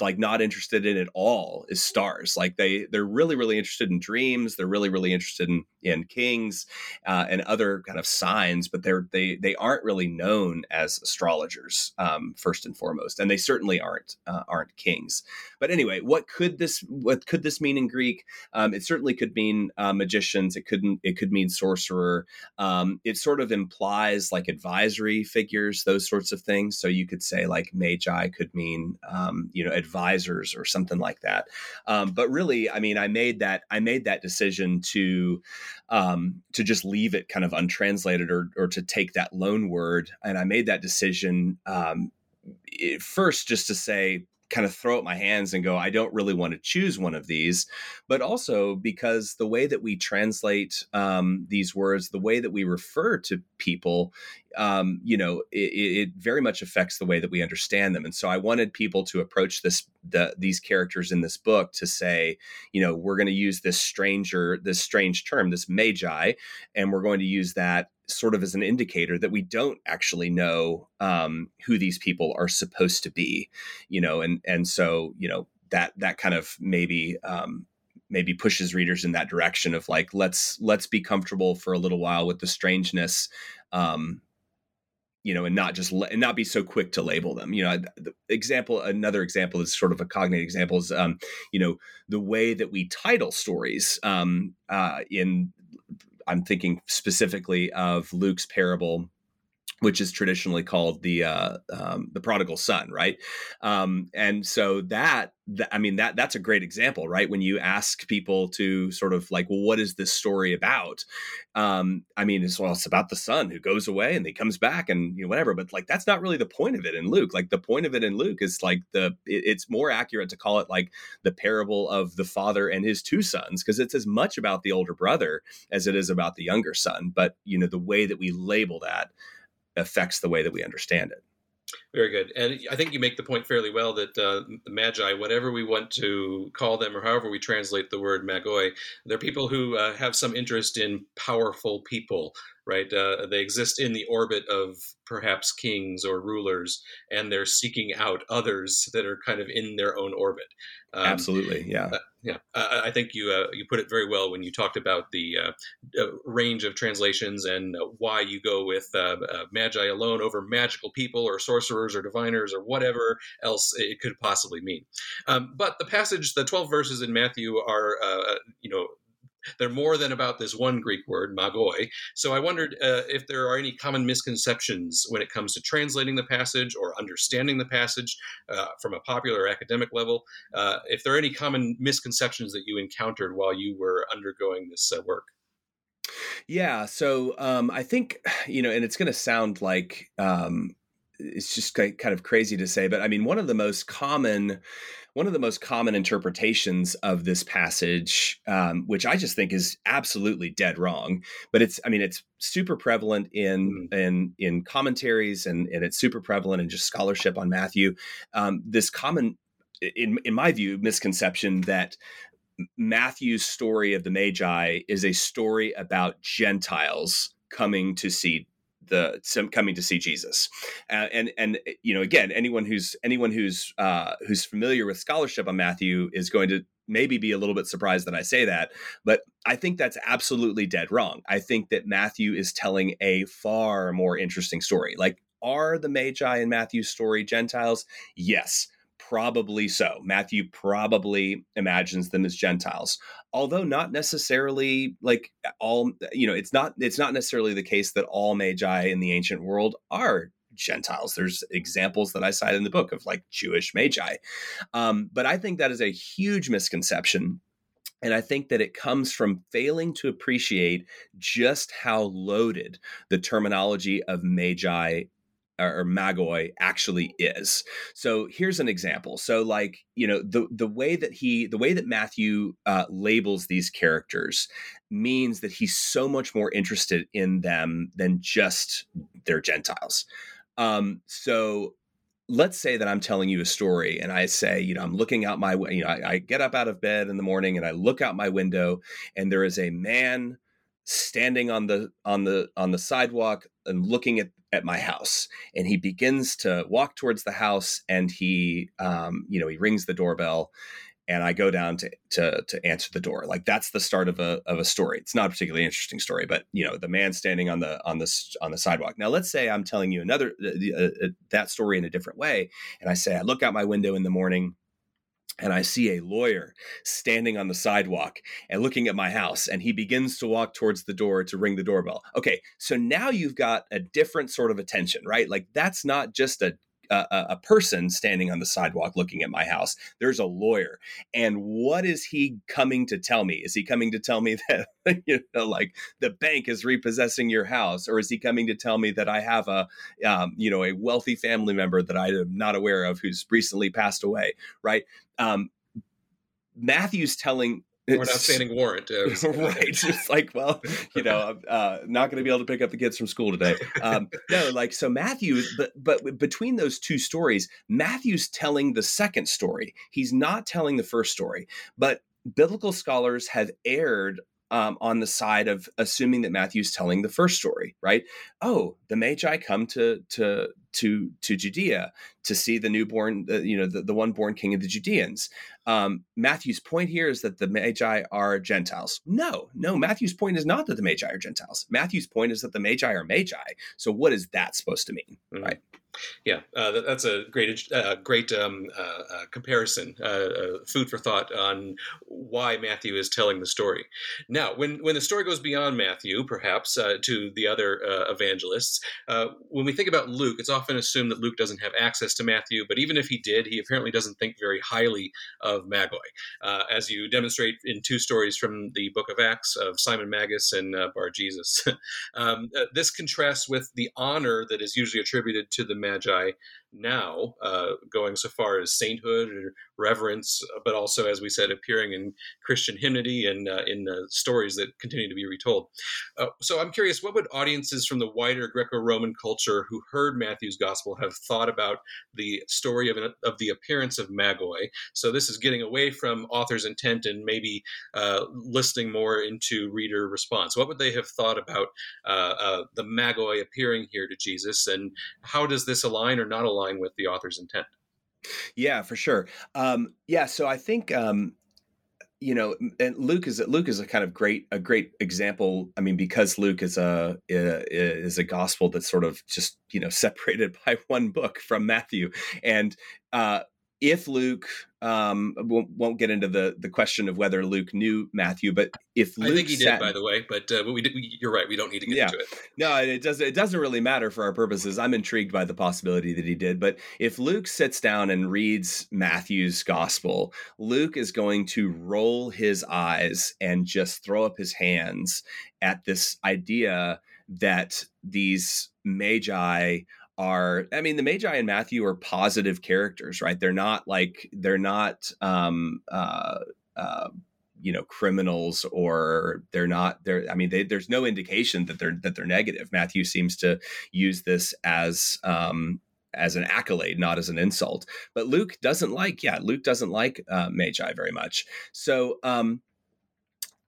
[SPEAKER 3] like not interested in at all is stars. Like they they're really really interested in dreams. They're really really interested in in kings uh, and other kind of signs but they're they they aren't really known as astrologers um, first and foremost and they certainly aren't uh, aren't kings but anyway what could this what could this mean in greek? Um, it certainly could mean uh, magicians. It couldn't it could mean sorcerer. Um, it sort of implies like advisory figures those sorts of things. So you could say like magi could mean um, you know advisors or something like that. Um, but really, I mean, I made that I made that decision to um, to just leave it kind of untranslated or or to take that loan word, and I made that decision um, first just to say kind of throw up my hands and go, I don't really want to choose one of these, but also because the way that we translate um, these words, the way that we refer to people, um, you know, it, it, very much affects the way that we understand them. And so I wanted people to approach this, the, these characters in this book to say, you know, we're going to use this stranger, this strange term, this magi, and we're going to use that sort of as an indicator that we don't actually know um, who these people are supposed to be, you know, and and so you know that that kind of maybe um, maybe pushes readers in that direction of like let's let's be comfortable for a little while with the strangeness. Um, you know, and not just and not be so quick to label them. You know, example, another example is sort of a cognate example is, um, you know, the way that we title stories um, uh, in I'm thinking specifically of Luke's parable which is traditionally called the uh, um, the prodigal son, right? Um, and so that, that, I mean, that that's a great example, right? When you ask people to sort of like, well, what is this story about? Um, I mean, it's well, it's about the son who goes away and he comes back and you know whatever, but like that's not really the point of it in Luke. Like the point of it in Luke is like the it, it's more accurate to call it like the parable of the father and his two sons because it's as much about the older brother as it is about the younger son. But you know the way that we label that affects the way that we understand it.
[SPEAKER 2] Very good. And I think you make the point fairly well that uh, the Magi, whatever we want to call them or however we translate the word Magoi, they're people who uh, have some interest in powerful people, right? Uh, they exist in the orbit of perhaps kings or rulers, and they're seeking out others that are kind of in their own orbit.
[SPEAKER 3] Um, Absolutely, yeah,
[SPEAKER 2] uh, yeah. I, I think you uh, you put it very well when you talked about the uh, uh range of translations and uh, why you go with uh, magi alone over magical people or sorcerers or diviners or whatever else it could possibly mean. Um, but the passage, the twelve verses in Matthew, are you know they're more than about this one Greek word, magoi. So I wondered uh, if there are any common misconceptions when it comes to translating the passage or understanding the passage uh, from a popular academic level. Uh, if there are any common misconceptions that you encountered while you were undergoing this uh, work.
[SPEAKER 3] Yeah, so um, I think you know, and it's going to sound like um, it's just kind of crazy to say, but I mean, one of the most common one of the most common interpretations of this passage, um, which I just think is absolutely dead wrong, but it's I mean it's super prevalent in mm. in in commentaries and and it's super prevalent in just scholarship on Matthew. Um, this common, in in my view, misconception that Matthew's story of the Magi is a story about Gentiles coming to see the some coming to see Jesus, uh, and and you know again anyone who's anyone who's uh, who's familiar with scholarship on Matthew is going to maybe be a little bit surprised that I say that, but I think that's absolutely dead wrong. I think that Matthew is telling a far more interesting story. Like, are the Magi in Matthew's story Gentiles? Yes. Probably so. Matthew probably imagines them as Gentiles, although not necessarily like all. You know, it's not it's not necessarily the case that all magi in the ancient world are Gentiles. There's examples that I cite in the book of like Jewish magi, um, but I think that is a huge misconception and I think that it comes from failing to appreciate just how loaded the terminology of magi or magoi actually is. So here's an example. So like you know the the way that he the way that Matthew uh, labels these characters means that he's so much more interested in them than just their Gentiles. Um, so let's say that I'm telling you a story and I say, you know, I'm looking out my, you know, I, I, get up out of bed in the morning and I look out my window and there is a man standing on the on the on the sidewalk and looking at at my house and he begins to walk towards the house and he um, you know he rings the doorbell and I go down to, to to answer the door. Like that's the start of a of a story. It's not a particularly interesting story, but you know the man standing on the on the on the sidewalk. Now let's say I'm telling you another uh, uh, that story in a different way, and I say I look out my window in the morning and I see a lawyer standing on the sidewalk and looking at my house, and he begins to walk towards the door to ring the doorbell. Okay, so now you've got a different sort of attention, right? Like that's not just a a, a, person standing on the sidewalk looking at my house. There's a lawyer. And what is he coming to tell me? Is he coming to tell me that, you know, like the bank is repossessing your house? Or is he coming to tell me that I have a, um, you know, a wealthy family member that I am not aware of who's recently passed away? Right. Um, Matthew's telling
[SPEAKER 2] or an outstanding warrant.
[SPEAKER 3] Right. It's like, well, you know, I'm uh, not going to be able to pick up the kids from school today. Um, no, like, so Matthew, but, but between those two stories, Matthew's telling the second story. He's not telling the first story, but biblical scholars have erred um, on the side of assuming that Matthew's telling the first story, right? Oh, the Magi come to to to to Judea to see the newborn, uh, you know, the, the one born king of the Judeans. Um, Matthew's point here is that the Magi are Gentiles. No, no, Matthew's point is not that the Magi are Gentiles. Matthew's point is that the Magi are Magi. So what is that supposed to mean, mm-hmm. right?
[SPEAKER 2] Yeah, uh, that's a great, uh, great um, uh, uh comparison, uh, uh, food for thought on why Matthew is telling the story. Now, when when the story goes beyond Matthew, perhaps to the other evangelists, when we think about Luke, it's often assumed that Luke doesn't have access to Matthew, but even if he did, he apparently doesn't think very highly of Magoi, as you demonstrate in two stories from the Book of Acts of Simon Magus and Bar Jesus. um, this contrasts with the honor that is usually attributed to the Magi now, uh, going so far as sainthood or reverence, but also, as we said, appearing in Christian hymnody and uh, in uh, stories that continue to be retold. Uh, so I'm curious, what would audiences from the wider Greco-Roman culture who heard Matthew's gospel have thought about the story of, of the appearance of Magoi? So this is getting away from author's intent and maybe uh, listening more into reader response. What would they have thought about uh, the Magoi appearing here to Jesus, and how does this align or not align with the author's intent.
[SPEAKER 3] Yeah, for sure. Um, yeah, so I think um, you know, and Luke is Luke is a kind of great a great example. I mean, because Luke is a is a gospel that's sort of just you know separated by one book from Matthew, and uh, if Luke um, won't, won't, get into the the question of whether Luke knew Matthew, but if Luke
[SPEAKER 2] I think he did, by the way, but, uh, we, did, we, you're right. We don't need to get
[SPEAKER 3] yeah.
[SPEAKER 2] into it.
[SPEAKER 3] No, it doesn't. It doesn't really matter for our purposes. I'm intrigued by the possibility that he did, but if Luke sits down and reads Matthew's gospel, Luke is going to roll his eyes and just throw up his hands at this idea that these magi are i mean the magi and matthew are positive characters right they're not like they're not um uh, uh you know criminals or they're not they're i mean they, there's no indication that they're that they're negative matthew seems to use this as um as an accolade, not as an insult. But Luke doesn't like, yeah, Luke doesn't like uh, Magi very much. So, um,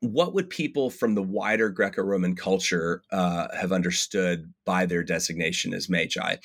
[SPEAKER 3] what would people from the wider Greco-Roman culture uh, have understood by their designation as magi?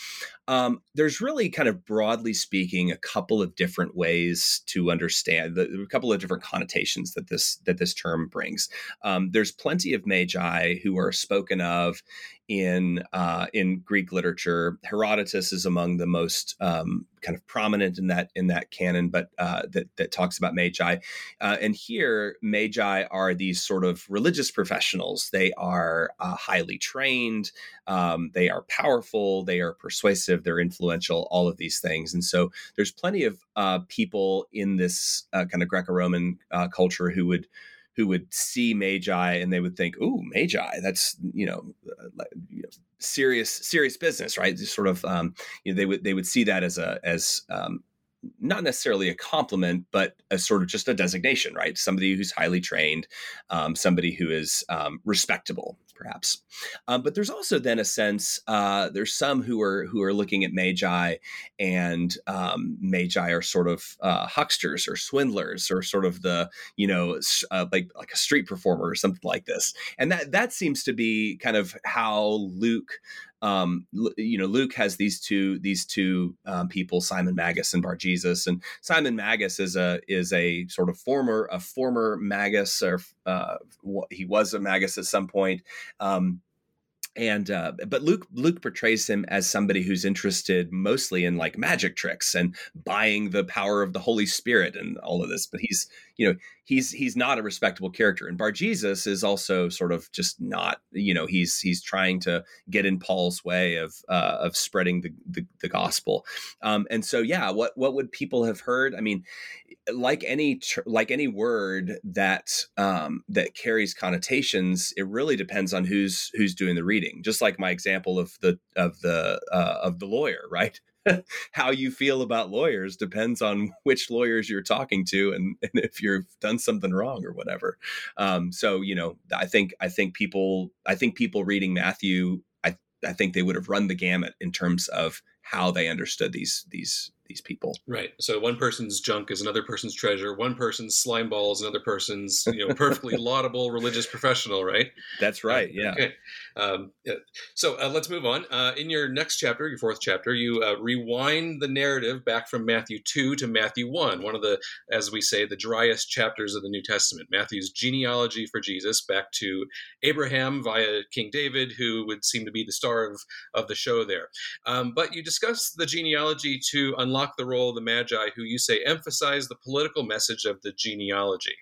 [SPEAKER 3] Um, there's really kind of broadly speaking a couple of different ways to understand the, a couple of different connotations that this that this term brings. Um, there's plenty of magi who are spoken of in uh, in Greek literature. Herodotus is among the most um, kind of prominent in that in that canon, but uh, that that talks about magi. Uh, and here, magi are these sort of religious professionals. They are uh, highly trained. Um, they are powerful. They are persuasive. They're influential. All of these things. And so, there's plenty of uh, people in this uh, kind of Greco-Roman culture who would who would see magi and they would think, "Ooh, magi! That's you know, uh, you know serious serious business, right?" Just sort of, um, you know, they would they would see that as a as um, not necessarily a compliment, but a sort of just a designation, right? Somebody who's highly trained, um, somebody who is um, respectable, perhaps. Um, but there's also then a sense uh, there's some who are who are looking at magi, and um, magi are sort of uh, hucksters or swindlers or sort of the you know uh, like like a street performer or something like this. And that that seems to be kind of how Luke um, you know, Luke has these two these two um, people, Simon Magus and Bar Jesus, and Simon Magus is a is a sort of former a former Magus, or uh, he was a Magus at some point. Um, and uh, but Luke Luke portrays him as somebody who's interested mostly in like magic tricks and buying the power of the Holy Spirit and all of this. But he's you know he's he's not a respectable character, and Bar Jesus is also sort of just not you know he's he's trying to get in Paul's way of uh, of spreading the the, the gospel. Um, and so yeah, what what would people have heard? I mean, like any like any word that um, that carries connotations, it really depends on who's who's doing the reading. Just like my example of the of the uh, of the lawyer, right? How you feel about lawyers depends on which lawyers you're talking to and, and if you've done something wrong or whatever. Um, so you know, I think I think people I think people reading Matthew, I I think they would have run the gamut in terms of how they understood these these these people.
[SPEAKER 2] Right. So one person's junk is another person's treasure. One person's slime ball is another person's, you know, perfectly laudable religious professional. Right.
[SPEAKER 3] That's right. Uh, yeah. Okay.
[SPEAKER 2] Um, yeah. So uh, let's move on. Uh, in your next chapter, your fourth chapter, you uh, rewind the narrative back from Matthew two to Matthew one. One of the, as we say, the driest chapters of the New Testament. Matthew's genealogy for Jesus back to Abraham via King David, who would seem to be the star of of the show there. Um, but you discuss the genealogy to unlock the role of the Magi, who you say emphasize the political message of the genealogy.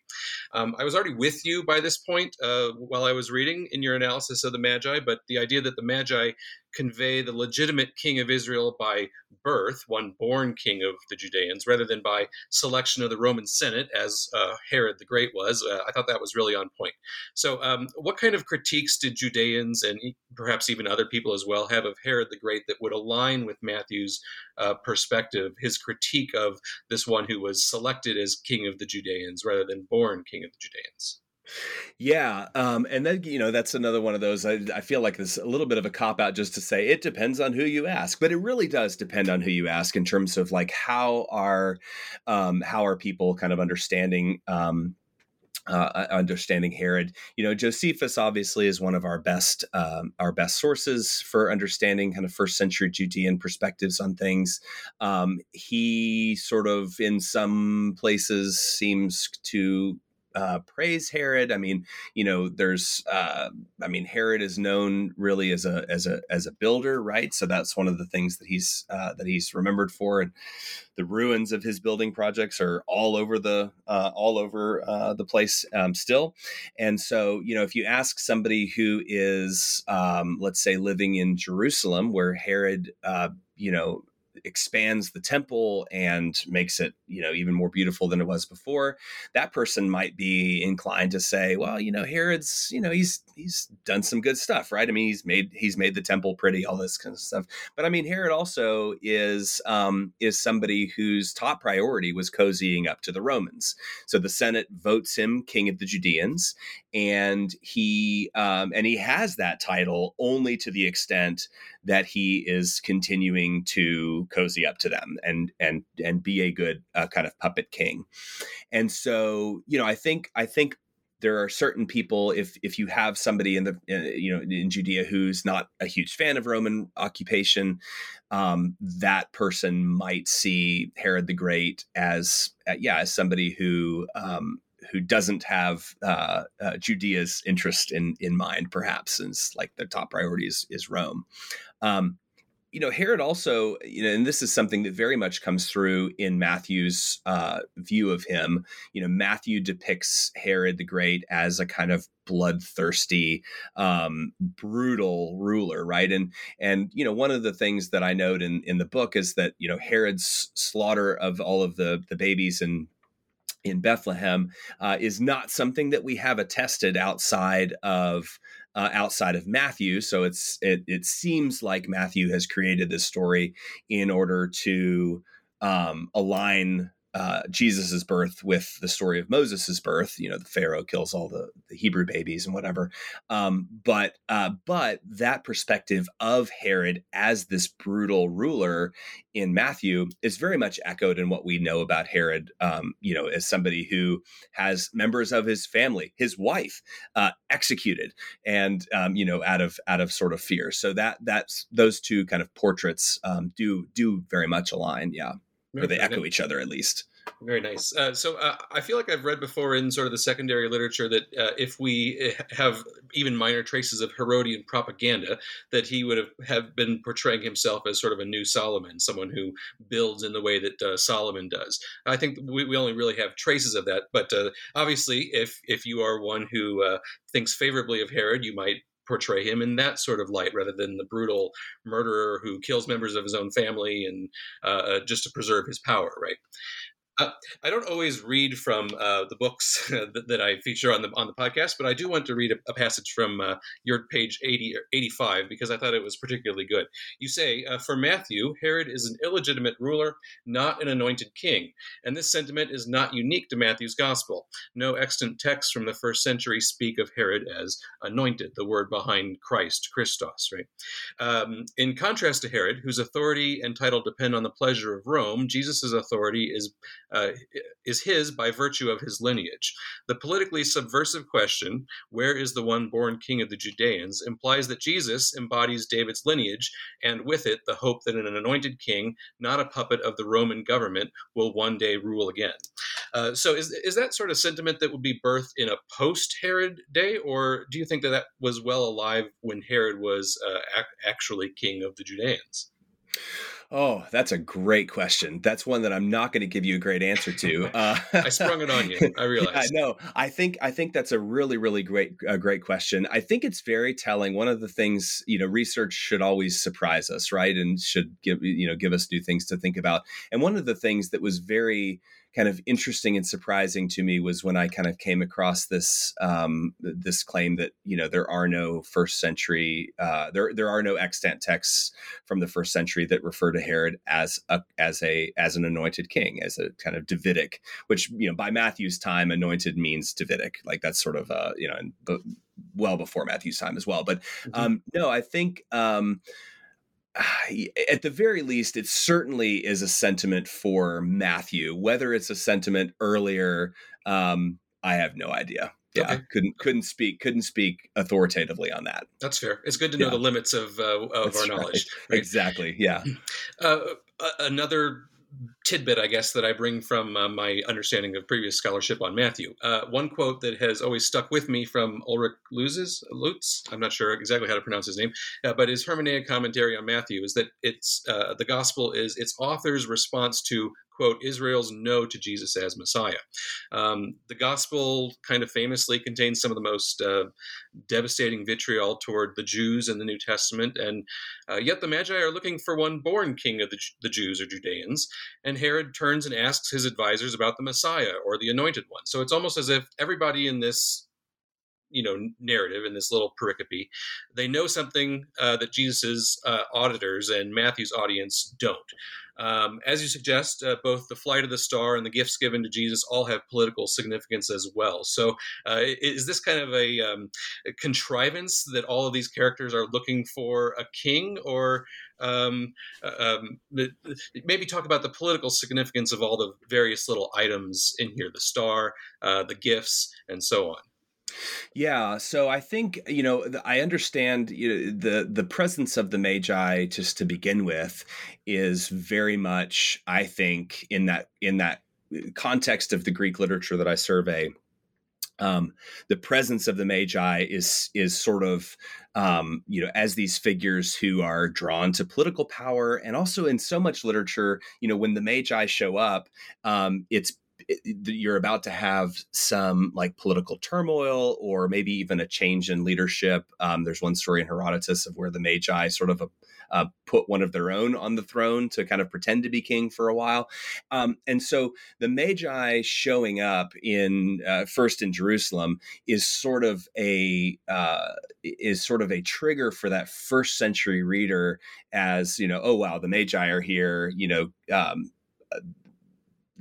[SPEAKER 2] Um, I was already with you by this point uh, while I was reading in your analysis of the Magi, but the idea that the Magi convey the legitimate king of Israel by birth, one born king of the Judeans, rather than by selection of the Roman Senate, as uh, Herod the Great was. Uh, I thought that was really on point. So, um, what kind of critiques did Judeans and perhaps even other people as well have of Herod the Great that would align with Matthew's uh, perspective, his critique of this one who was selected as king of the Judeans rather than born king of the Judeans?
[SPEAKER 3] Yeah, um, and then you know that's another one of those. I, I feel like there's a little bit of a cop out just to say it depends on who you ask, but it really does depend on who you ask in terms of like how are um, how are people kind of understanding um, uh, understanding Herod. You know, Josephus obviously is one of our best um, our best sources for understanding kind of first century Judean perspectives on things. Um, he sort of in some places seems to uh, praise Herod. I mean, you know, there's, uh, I mean, Herod is known really as a as a as a builder, right? So that's one of the things that he's uh, that he's remembered for, and the ruins of his building projects are all over the uh, all over uh, the place um, still. And so, you know, if you ask somebody who is, um, let's say, living in Jerusalem, where Herod, uh, you know, expands the temple and makes it you know even more beautiful than it was before that person might be inclined to say well you know herod's you know he's he's done some good stuff right? I mean he's made he's made the temple pretty all this kind of stuff. But i mean herod also is um is somebody whose top priority was cozying up to the romans. So the senate votes him king of the judeans and he um and he has that title only to the extent that he is continuing to cozy up to them and and and be a good uh, kind of puppet king. And so, you know, I think I think there are certain people if if you have somebody in the you know in Judea who's not a huge fan of Roman occupation, um, that person might see Herod the Great as uh, yeah as somebody who um, who doesn't have uh, uh, Judea's interest in in mind, perhaps, since like the top priority is, is Rome. Um, you know, Herod also, you know, and this is something that very much comes through in Matthew's uh, view of him. You know, Matthew depicts Herod the Great as a kind of bloodthirsty, um, brutal ruler, right? And and you know, one of the things that I note in in the book is that you know Herod's slaughter of all of the the babies and in Bethlehem uh, is not something that we have attested outside of uh, outside of Matthew. So it's it, it seems like Matthew has created this story in order to um, align uh, Jesus's birth with the story of Moses's birth. You know, the Pharaoh kills all the, the Hebrew babies and whatever. Um, but uh, but that perspective of Herod as this brutal ruler in Matthew is very much echoed in what we know about Herod. Um, you know, as somebody who has members of his family, his wife, uh, executed, and um, you know, out of out of sort of fear. So that that's those two kind of portraits um, do do very much align. Yeah or they echo each other at least.
[SPEAKER 2] Very nice. Uh, so uh, I feel like I've read before in sort of the secondary literature that uh, if we eh, have even minor traces of Herodian propaganda, that he would have, have been portraying himself as sort of a new Solomon, someone who builds in the way that uh, Solomon does. I think we, we, only really have traces of that, but uh, obviously, if if you are one who uh, thinks favorably of Herod, you might portray him in that sort of light rather than the brutal murderer who kills members of his own family and uh, uh just to preserve his power, right? Uh, I don't always read from uh, the books that, that, I feature on the on the podcast, but I do want to read a, a passage from uh, your page 80 or 85 because I thought it was particularly good. You say, uh, "For Matthew, Herod is an illegitimate ruler, not an anointed king, and this sentiment is not unique to Matthew's gospel. No extant texts from the first century speak of Herod as anointed, the word behind Christ, Christos. Right. Um, in contrast to Herod, whose authority and title depend on the pleasure of Rome, Jesus' authority is uh, is his by virtue of his lineage. The politically subversive question, where is the one born king of the Judeans, implies that Jesus embodies David's lineage, and with it, the hope that an anointed king, not a puppet of the Roman government, will one day rule again. Uh, so, is, is that sort of sentiment that would be birthed in a post Herod day, or do you think that that was well alive when Herod was uh, ac- actually king of the Judeans?
[SPEAKER 3] Oh, that's a great question. That's one that I'm not going to give you a great answer to.
[SPEAKER 2] Uh, I sprung it on you. I realize.
[SPEAKER 3] Yeah, no, I think I think that's a really really great a great question. I think it's very telling. One of the things you know, research should always surprise us, right? And should give you know give us new things to think about. And one of the things that was very kind of interesting and surprising to me was when I kind of came across this um, this claim that you know there are no first century uh, there there are no extant texts from the first century that refer to Herod as a as a as an anointed king as a kind of Davidic, which you know by Matthew's time anointed means Davidic, like that's sort of uh, you know well before Matthew's time as well. But mm-hmm. um, no, I think. Um, at the very least, it certainly is a sentiment for Matthew. Whether it's a sentiment earlier, um, I have no idea. Yeah, okay. couldn't couldn't speak couldn't speak authoritatively on that.
[SPEAKER 2] That's fair. It's good to know yeah. the limits of uh, of That's our knowledge.
[SPEAKER 3] Right. Right? Exactly. Yeah.
[SPEAKER 2] Uh, another tidbit, I guess, that I bring from uh, my understanding of previous scholarship on Matthew. Uh, one quote that has always stuck with me from Ulrich Luz's, Lutz, I'm not sure exactly how to pronounce his name, uh, but his hermeneutic commentary on Matthew is that it's uh, the gospel is its author's response to quote, Israel's no to Jesus as Messiah. Um, the gospel kind of famously contains some of the most uh, devastating vitriol toward the Jews in the New Testament, and uh, yet the Magi are looking for one born king of the, the Jews or Judeans, and Herod turns and asks his advisors about the Messiah or the anointed one. So it's almost as if everybody in this you know narrative in this little pericope they know something uh, that jesus's uh, auditors and matthew's audience don't um, as you suggest, uh, both the flight of the star and the gifts given to Jesus all have political significance as well. So, uh, is this kind of a, um, a, contrivance that all of these characters are looking for a king, or um, uh, um maybe talk about the political significance of all the various little items in here the star, uh, the gifts, and so on?
[SPEAKER 3] Yeah, so I think you know I understand you know, the the presence of the Magi just to begin with is very much I think in that in that context of the Greek literature that I survey. Um, the presence of the Magi is is sort of um, you know as these figures who are drawn to political power, and also in so much literature, you know when the Magi show up, um, it's you're about to have some like political turmoil or maybe even a change in leadership. Um, there's one story in Herodotus of where the Magi sort of a, uh, put one of their own on the throne to kind of pretend to be king for a while. Um, and so the Magi showing up in uh, first in Jerusalem is sort of a uh, is sort of a trigger for that first century reader as you know oh wow the Magi are here you know um,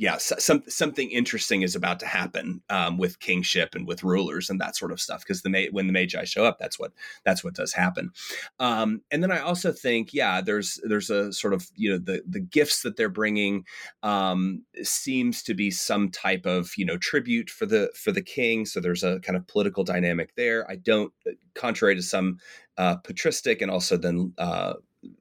[SPEAKER 3] yeah, some something interesting is about to happen um, with kingship and with rulers and that sort of stuff. Because the when the magi show up, that's what that's what does happen. Um, and then I also think, yeah, there's there's a sort of you know the the gifts that they're bringing um, seems to be some type of you know tribute for the for the king. So there's a kind of political dynamic there. I don't, contrary to some uh, patristic and also then uh,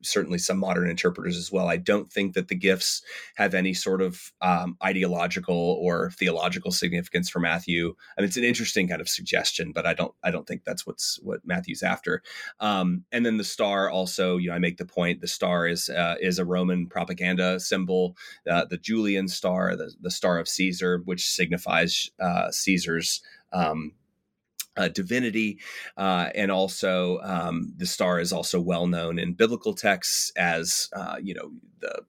[SPEAKER 3] certainly some modern interpreters as well. I don't think that the gifts have any sort of um, ideological or theological significance for Matthew. I mean, it's an interesting kind of suggestion, but I don't I don't think that's what's what Matthew's after. Um, and then the star also, you know, I make the point the star is uh, is a Roman propaganda symbol, uh, the Julian star, the the star of Caesar, which signifies uh, Caesar's um, uh, divinity, uh, and also um, the star is also well known in biblical texts as uh, you know the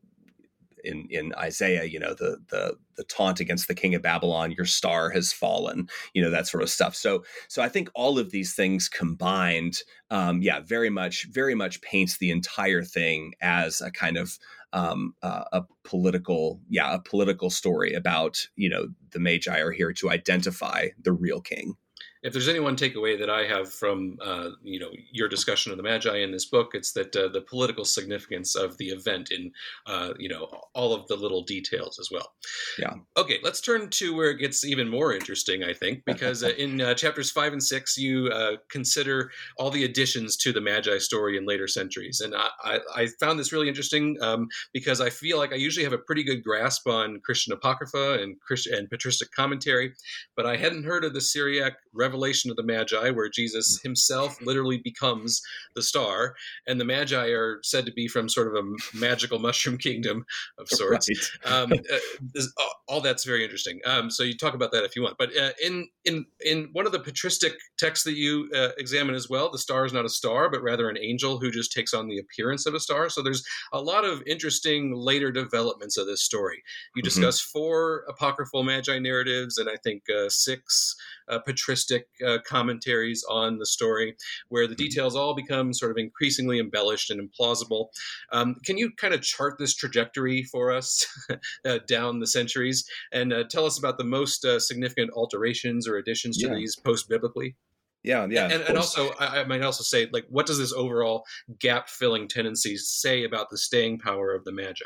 [SPEAKER 3] in in Isaiah, you know the the the taunt against the king of Babylon, your star has fallen, you know that sort of stuff. So so I think all of these things combined, um, yeah, very much very much paints the entire thing as a kind of um, uh, a political, yeah, a political story about you know the Magi are here to identify the real king
[SPEAKER 2] if there's any one takeaway that I have from uh, you know your discussion of the Magi in this book, it's that uh, the political significance of the event in uh, you know all of the little details as well.
[SPEAKER 3] Yeah.
[SPEAKER 2] Okay, let's turn to where it gets even more interesting. I think because uh, in uh, chapters five and six, you uh, consider all the additions to the Magi story in later centuries, and I, I, I found this really interesting um, because I feel like I usually have a pretty good grasp on Christian apocrypha and Christian and patristic commentary, but I hadn't heard of the Syriac revelation of the Magi, where Jesus himself literally becomes the star, and the Magi are said to be from sort of a magical mushroom kingdom of sorts. Right. um, uh, all that's very interesting. Um, so you talk about that if you want. But uh, in in in one of the patristic texts that you uh, examine as well, the star is not a star, but rather an angel who just takes on the appearance of a star. So there's a lot of interesting later developments of this story. You mm-hmm. discuss mm-hmm. four apocryphal Magi narratives, and I think uh, six uh, patristic uh, commentaries on the story, where the mm-hmm. details all become sort of increasingly embellished and implausible. Um, can you kind of chart this trajectory for us uh, down the centuries and uh, tell us about the most uh, significant alterations or additions to yeah. these post biblically?
[SPEAKER 3] Yeah, yeah.
[SPEAKER 2] And, and also, I, I, might also say, like, what does this overall gap filling tendency say about the staying power of the Magi?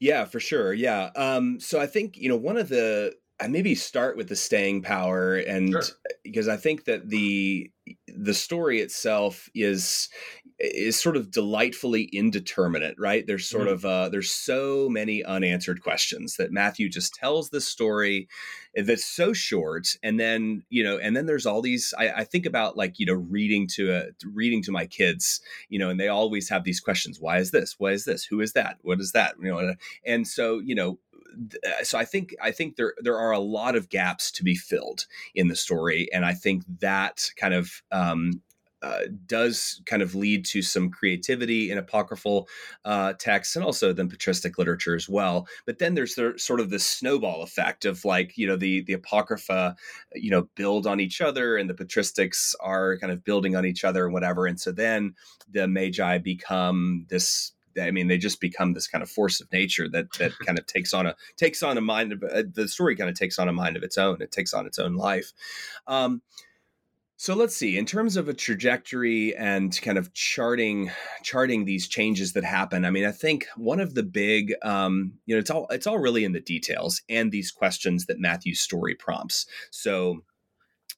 [SPEAKER 3] Yeah, for sure. Yeah. Um, so I think you know one of the I maybe start with the staying power and sure. because I think that the the story itself is is sort of delightfully indeterminate right? There's sort mm-hmm. of uh, there's so many unanswered questions that matthew just tells this story that's so short and then you know and then there's all these i, I think about like you know reading to a reading to my kids you know and they always have these questions why is this? Why is this? Who is that? What is that? You know and so you know so I think I think there there are a lot of gaps to be filled in the story, and I think that kind of um, uh, does kind of lead to some creativity in apocryphal uh, texts and also then patristic literature as well. But then there's the, sort of the snowball effect of like you know the the apocrypha you know build on each other and the patristics are kind of building on each other and whatever. And so then the magi become this I mean, they just become this kind of force of nature that that kind of takes on a takes on a mind. Of, uh, the story kind of takes on a mind of its own. It takes on its own life. Um, so let's see. In terms of a trajectory and kind of charting charting these changes that happen, I mean, I think one of the big, um, you know, it's all it's all really in the details and these questions that Matthew's story prompts. So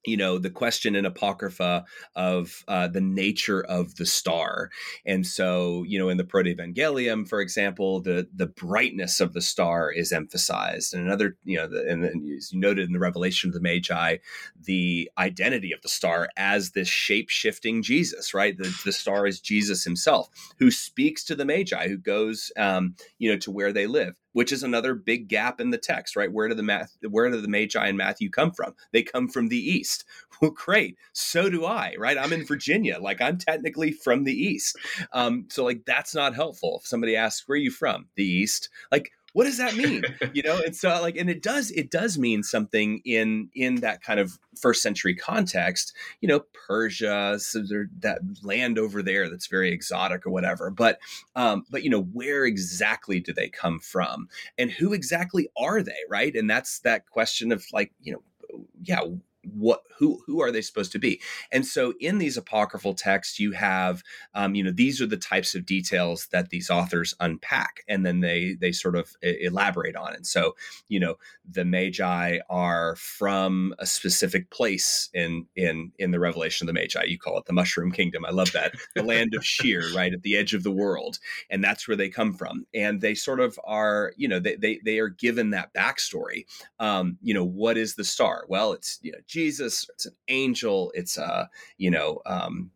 [SPEAKER 3] you know the question in apocrypha of uh, the nature of the star. And so you know in the proto-evangelium for example the the brightness of the star is emphasized. And another you know the, and, and as you noted in the revelation of the magi the identity of the star as this shape-shifting jesus right? The, the star is jesus himself who speaks to the magi who goes um, you know to where they live which is another big gap in the text, right? Where do the math, where do the Magi and Matthew come from? They come from the east. Well, great. So do I, right? I'm in Virginia. Like I'm technically from the east. Um, so like that's not helpful. If somebody asks, where are you from? The east. Like what does that mean? You know and so like and it does it does mean something in in that kind of first century context you know persia so there, that land over there that's very exotic or whatever but um but you know where exactly do they come from? And who exactly are they right? And that's that question of like you know yeah what who who are they supposed to be? And so in these apocryphal texts you have um, you know these are the types of details that these authors unpack and then they they sort of elaborate on. And so you know the magi are from a specific place in in in the revelation of the magi. You call it the mushroom kingdom. I love that. The land of Shir right at the edge of the world. And that's where they come from. And they sort of are you know they they, they are given that backstory. Um you know what is the star? Well it's you know Jesus, it's an angel, it's a, you know, um,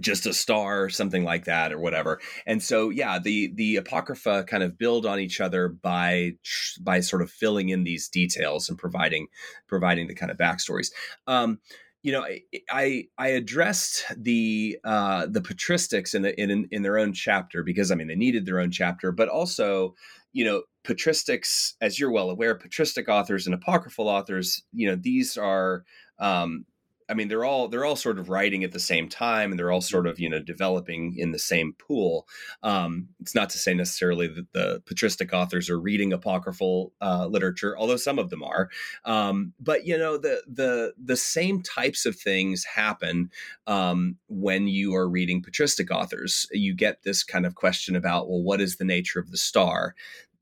[SPEAKER 3] just a star something like that or whatever. And so yeah the the apocrypha kind of build on each other by by sort of filling in these details and providing providing the kind of backstories. Um you know i i addressed the uh the patristics in, in in their own chapter because i mean they needed their own chapter but also you know, patristics, as you're well aware, patristic authors and apocryphal authors, you know, these are um, I mean, they're all they're all sort of writing at the same time, and they're all sort of you know developing in the same pool. Um, it's not to say necessarily that the patristic authors are reading apocryphal uh, literature, although some of them are. Um, but you know, the the the same types of things happen um, when you are reading patristic authors. You get this kind of question about, well, what is the nature of the star?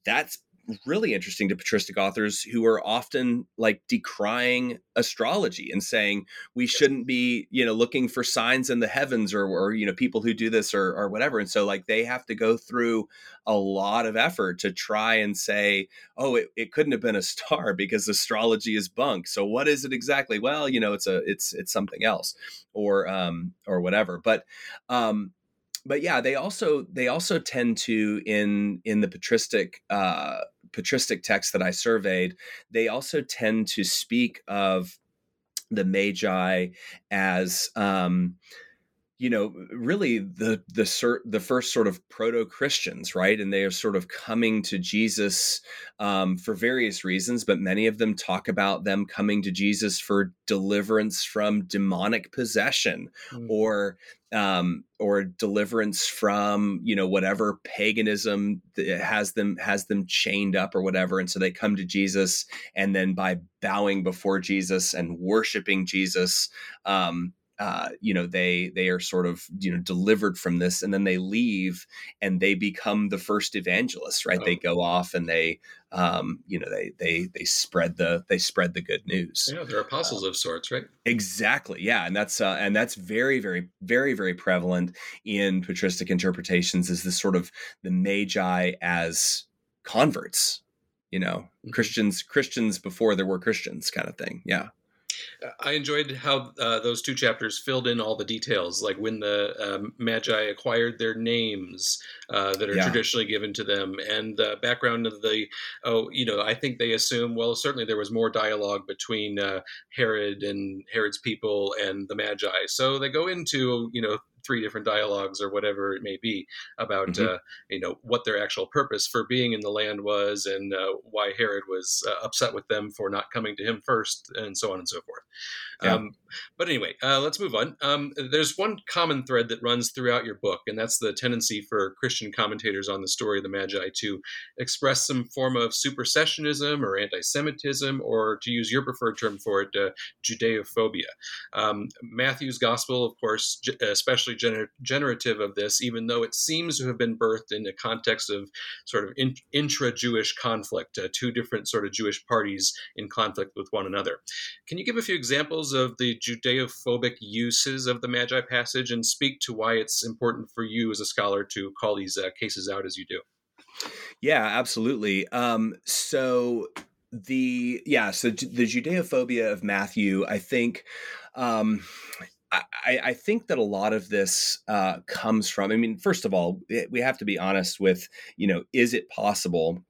[SPEAKER 3] That's really interesting to patristic authors who are often like decrying astrology and saying we shouldn't be you know looking for signs in the heavens or, or you know people who do this or, or whatever. And so like they have to go through a lot of effort to try and say oh it, it couldn't have been a star because astrology is bunk. So what is it exactly? Well you know it's a it's it's something else or um or whatever. But um but yeah, they also they also tend to in in the patristic uh, patristic texts that I surveyed, they also tend to speak of the magi as um, you know, really the the the first sort of proto Christians, right? And they are sort of coming to Jesus um, for various reasons, but many of them talk about them coming to Jesus for deliverance from demonic possession, mm. or um, or deliverance from you know whatever paganism has them has them chained up or whatever, and so they come to Jesus, and then by bowing before Jesus and worshiping Jesus. Um, uh, you know they they are sort of you know delivered from this and then they leave and they become the first evangelists right oh. they go off and they um, you know they they they spread the they spread the good news
[SPEAKER 2] yeah they're apostles uh, of sorts right
[SPEAKER 3] exactly yeah and that's uh, and that's very very very very prevalent in patristic interpretations is this sort of the magi as converts you know mm-hmm. christians christians before there were christians kind of thing yeah
[SPEAKER 2] I enjoyed how uh, those two chapters filled in all the details, like when the um, Magi acquired their names uh, that are yeah. traditionally given to them, and the background of the. Oh, you know, I think they assume. Well, certainly there was more dialogue between uh, Herod and Herod's people and the Magi, so they go into you know three different dialogues or whatever it may be about mm-hmm. uh, you know what their actual purpose for being in the land was and uh, why Herod was uh, upset with them for not coming to him first and so on and so forth. Yeah. Um, but anyway, uh, let's move on. Um, there's one common thread that runs throughout your book, and that's the tendency for Christian commentators on the story of the Magi to express some form of supersessionism or anti-Semitism, or to use your preferred term for it, uh, Judeophobia. Um, Matthew's gospel, of course, especially gener- generative of this, even though it seems to have been birthed in the context of sort of in- intra-Jewish conflict, uh, two different sort of Jewish parties in conflict with one another. Can you give a few examples of the Judeophobic uses of the Magi passage and speak to why it's important for you as a scholar to call these uh, cases out as you do.
[SPEAKER 3] Yeah, absolutely. Um, so the yeah, so the Judeophobia of Matthew, I think. Um, I, I, think that a lot of this uh, comes from. I mean, first of all, we have to be honest with, you know, is it possible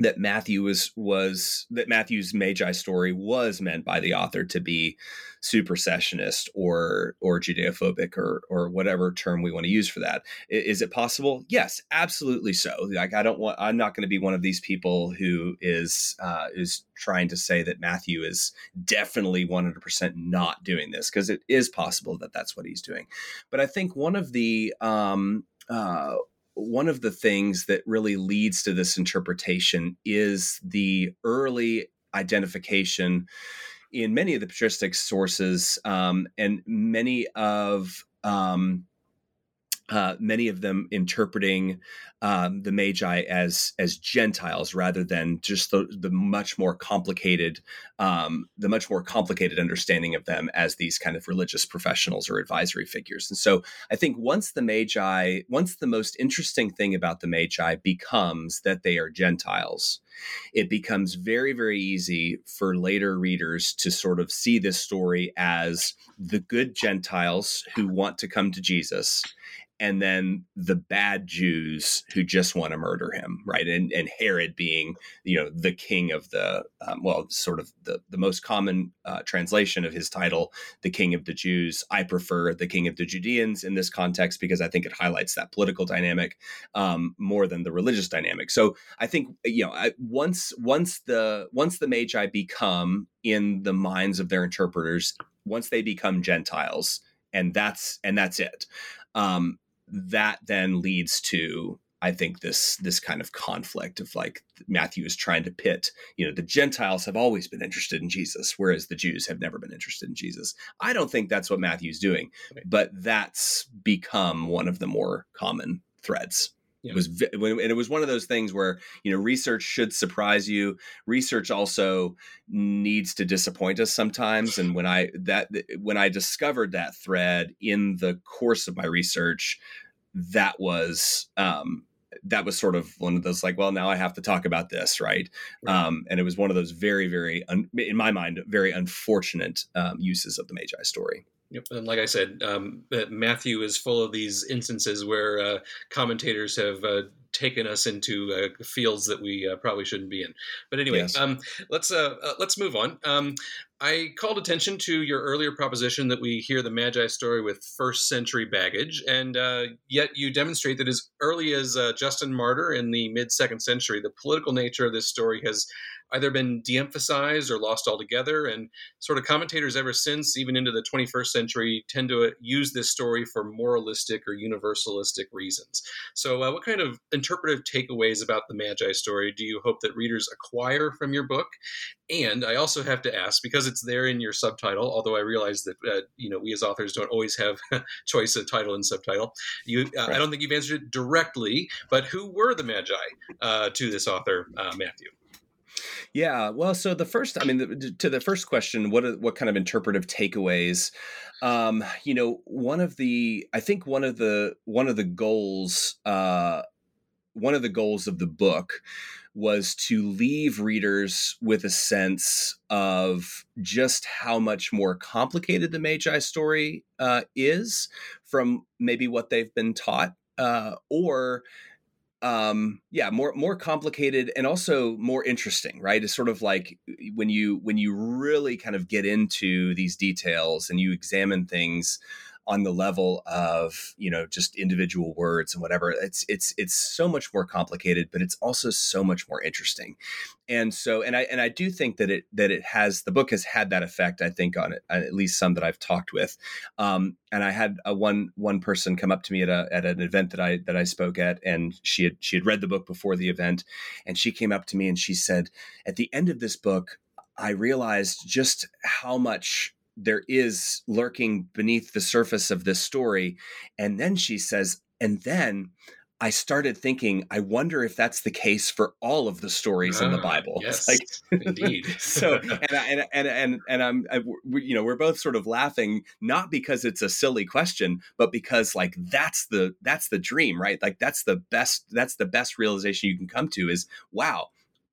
[SPEAKER 3] that Matthew was was that Matthew's Magi story was meant by the author to be supersessionist or or Judeophobic or or whatever term we want to use for that. Is it possible? Yes, absolutely so. Like I don't want I'm not going to be one of these people who is uh, is trying to say that Matthew is definitely 100% not doing this because it is possible that that's what he's doing. But I think one of the um, uh, one of the things that really leads to this interpretation is the early identification in many of the patristic sources um, and many of um, uh, many of them interpreting um, the Magi as as Gentiles rather than just the, the much more complicated um, the much more complicated understanding of them as these kind of religious professionals or advisory figures. And so I think once the Magi, once the most interesting thing about the Magi becomes that they are Gentiles, it becomes very very easy for later readers to sort of see this story as the good Gentiles who want to come to Jesus and then the bad Jews who just want to murder him, right? And and Herod being, you know, the king of the, um, well, sort of the the most common uh, translation of his title, the king of the Jews. I prefer the king of the Judeans in this context because I think it highlights that political dynamic um, more than the religious dynamic. So I think you know, I, once once the once the Magi become in the minds of their interpreters, once they become Gentiles, and that's and that's it. Um, that then leads to I think this this kind of conflict of like Matthew is trying to pit, you know, the Gentiles have always been interested in Jesus, whereas the Jews have never been interested in Jesus. I don't think that's what Matthew's doing, but that's become one of the more common threads. Yeah. It was and it was one of those things where you know research should surprise you. Research also needs to disappoint us sometimes. And when I that when I discovered that thread in the course of my research, that was um, that was sort of one of those like, well, now I have to talk about this, right? right. Um, and it was one of those very, very, un- in my mind, very unfortunate um, uses of the Magi story.
[SPEAKER 2] Yep. And like I said, um, Matthew is full of these instances where uh, commentators have uh, taken us into uh, fields that we uh, probably shouldn't be in. But anyway, yes. um, let's uh, uh, let's move on. Um, I called attention to your earlier proposition that we hear the Magi story with first century baggage, and uh, yet you demonstrate that as early as uh, Justin Martyr in the mid second century, the political nature of this story has either been de emphasized or lost altogether. And sort of commentators ever since, even into the 21st century, tend to use this story for moralistic or universalistic reasons. So, uh, what kind of interpretive takeaways about the Magi story do you hope that readers acquire from your book? And I also have to ask, because it's there in your subtitle, although I realize that uh, you know we as authors don't always have choice of title and subtitle. You, uh, right. I don't think you've answered it directly, but who were the Magi uh, to this author, uh, Matthew?
[SPEAKER 3] Yeah, well, so the first, I mean, the, to the first question, what what kind of interpretive takeaways? Um, you know, one of the, I think one of the one of the goals, uh, one of the goals of the book was to leave readers with a sense of just how much more complicated the Magi story uh, is from maybe what they've been taught, uh, or um yeah more more complicated and also more interesting right? It's sort of like when you when you really kind of get into these details and you examine things on the level of you know just individual words and whatever it's it's it's so much more complicated but it's also so much more interesting. And so and i and i do think that it that it has the book has had that effect i think on it at least some that i've talked with. Um, and i had a one one person come up to me at a at an event that i that i spoke at and she had she had read the book before the event and she came up to me and she said at the end of this book I realized just how much there is lurking beneath the surface of this story. And then she says, and then I started thinking, I wonder if that's the case for all of the stories in the ah, Bible.
[SPEAKER 2] Yes, like, indeed.
[SPEAKER 3] so, and, I, and and and and I'm, I, we, you know, we're both sort of laughing, not because it's a silly question, but because like that's the that's the dream, right? Like that's the best that's the best realization you can come to is, wow,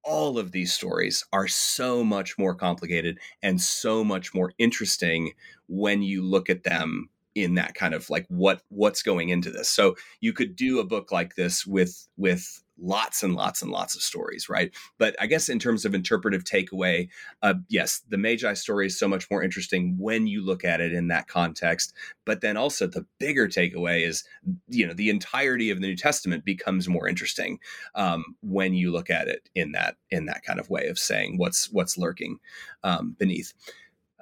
[SPEAKER 3] all of these stories are so much more complicated and so much more interesting when you look at them in that kind of like what what's going into this. So you could do a book like this with with lots and lots and lots of stories right but i guess in terms of interpretive takeaway uh, yes the magi story is so much more interesting when you look at it in that context but then also the bigger takeaway is you know the entirety of the new testament becomes more interesting um, when you look at it in that in that kind of way of saying what's what's lurking um, beneath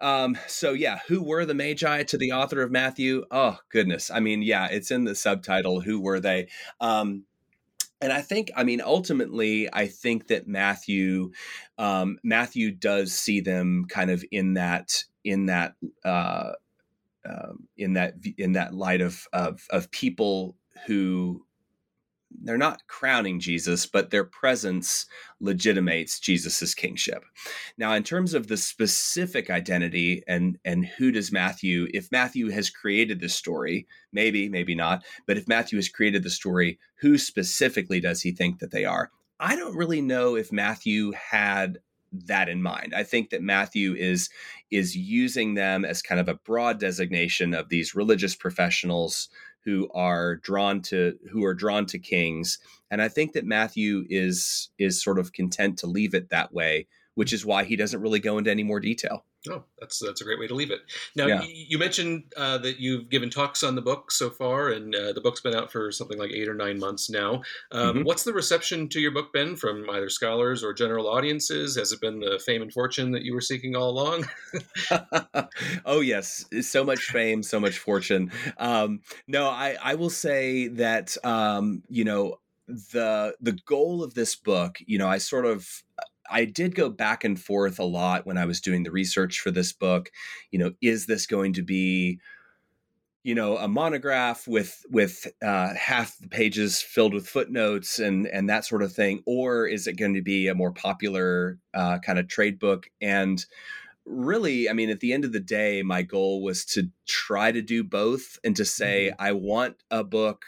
[SPEAKER 3] um, so yeah, who were the Magi to the author of Matthew? Oh goodness. I mean, yeah, it's in the subtitle. Who were they? Um, and I think, I mean, ultimately, I think that Matthew, um, Matthew does see them kind of in that, in that, uh, um, in that, in that light of of, of people who they're not crowning Jesus, but their presence legitimates Jesus's kingship. Now, in terms of the specific identity and and who does Matthew, if Matthew has created this story, maybe, maybe not, but if Matthew has created the story, who specifically does he think that they are? I don't really know if Matthew had that in mind. I think that Matthew is is using them as kind of a broad designation of these religious professionals who are drawn to who are drawn to kings. And i think that matthew is is sort of content to leave it that way which is why he doesn't really go into any more detail
[SPEAKER 2] Oh, that's that's a great way to leave it. Now, yeah. you mentioned uh, that you've given talks on the book so far, and uh, the book's been out for something like eight or nine months now. Um, mm-hmm. What's the reception to your book been from either scholars or general audiences? Has it been the fame and fortune that you were seeking all along?
[SPEAKER 3] oh yes, so much fame, so much fortune. Um, no, I I will say that um, you know the the goal of this book. You know, I sort of I did go back and forth a lot when I was doing the research for this book. You know, is this going to be you know a monograph with with uh, half the pages filled with footnotes and and that sort of thing or is it going to be a more popular uh, kind of trade book and really i mean at the end of the day my goal was to try to do both and to say mm-hmm. i want a book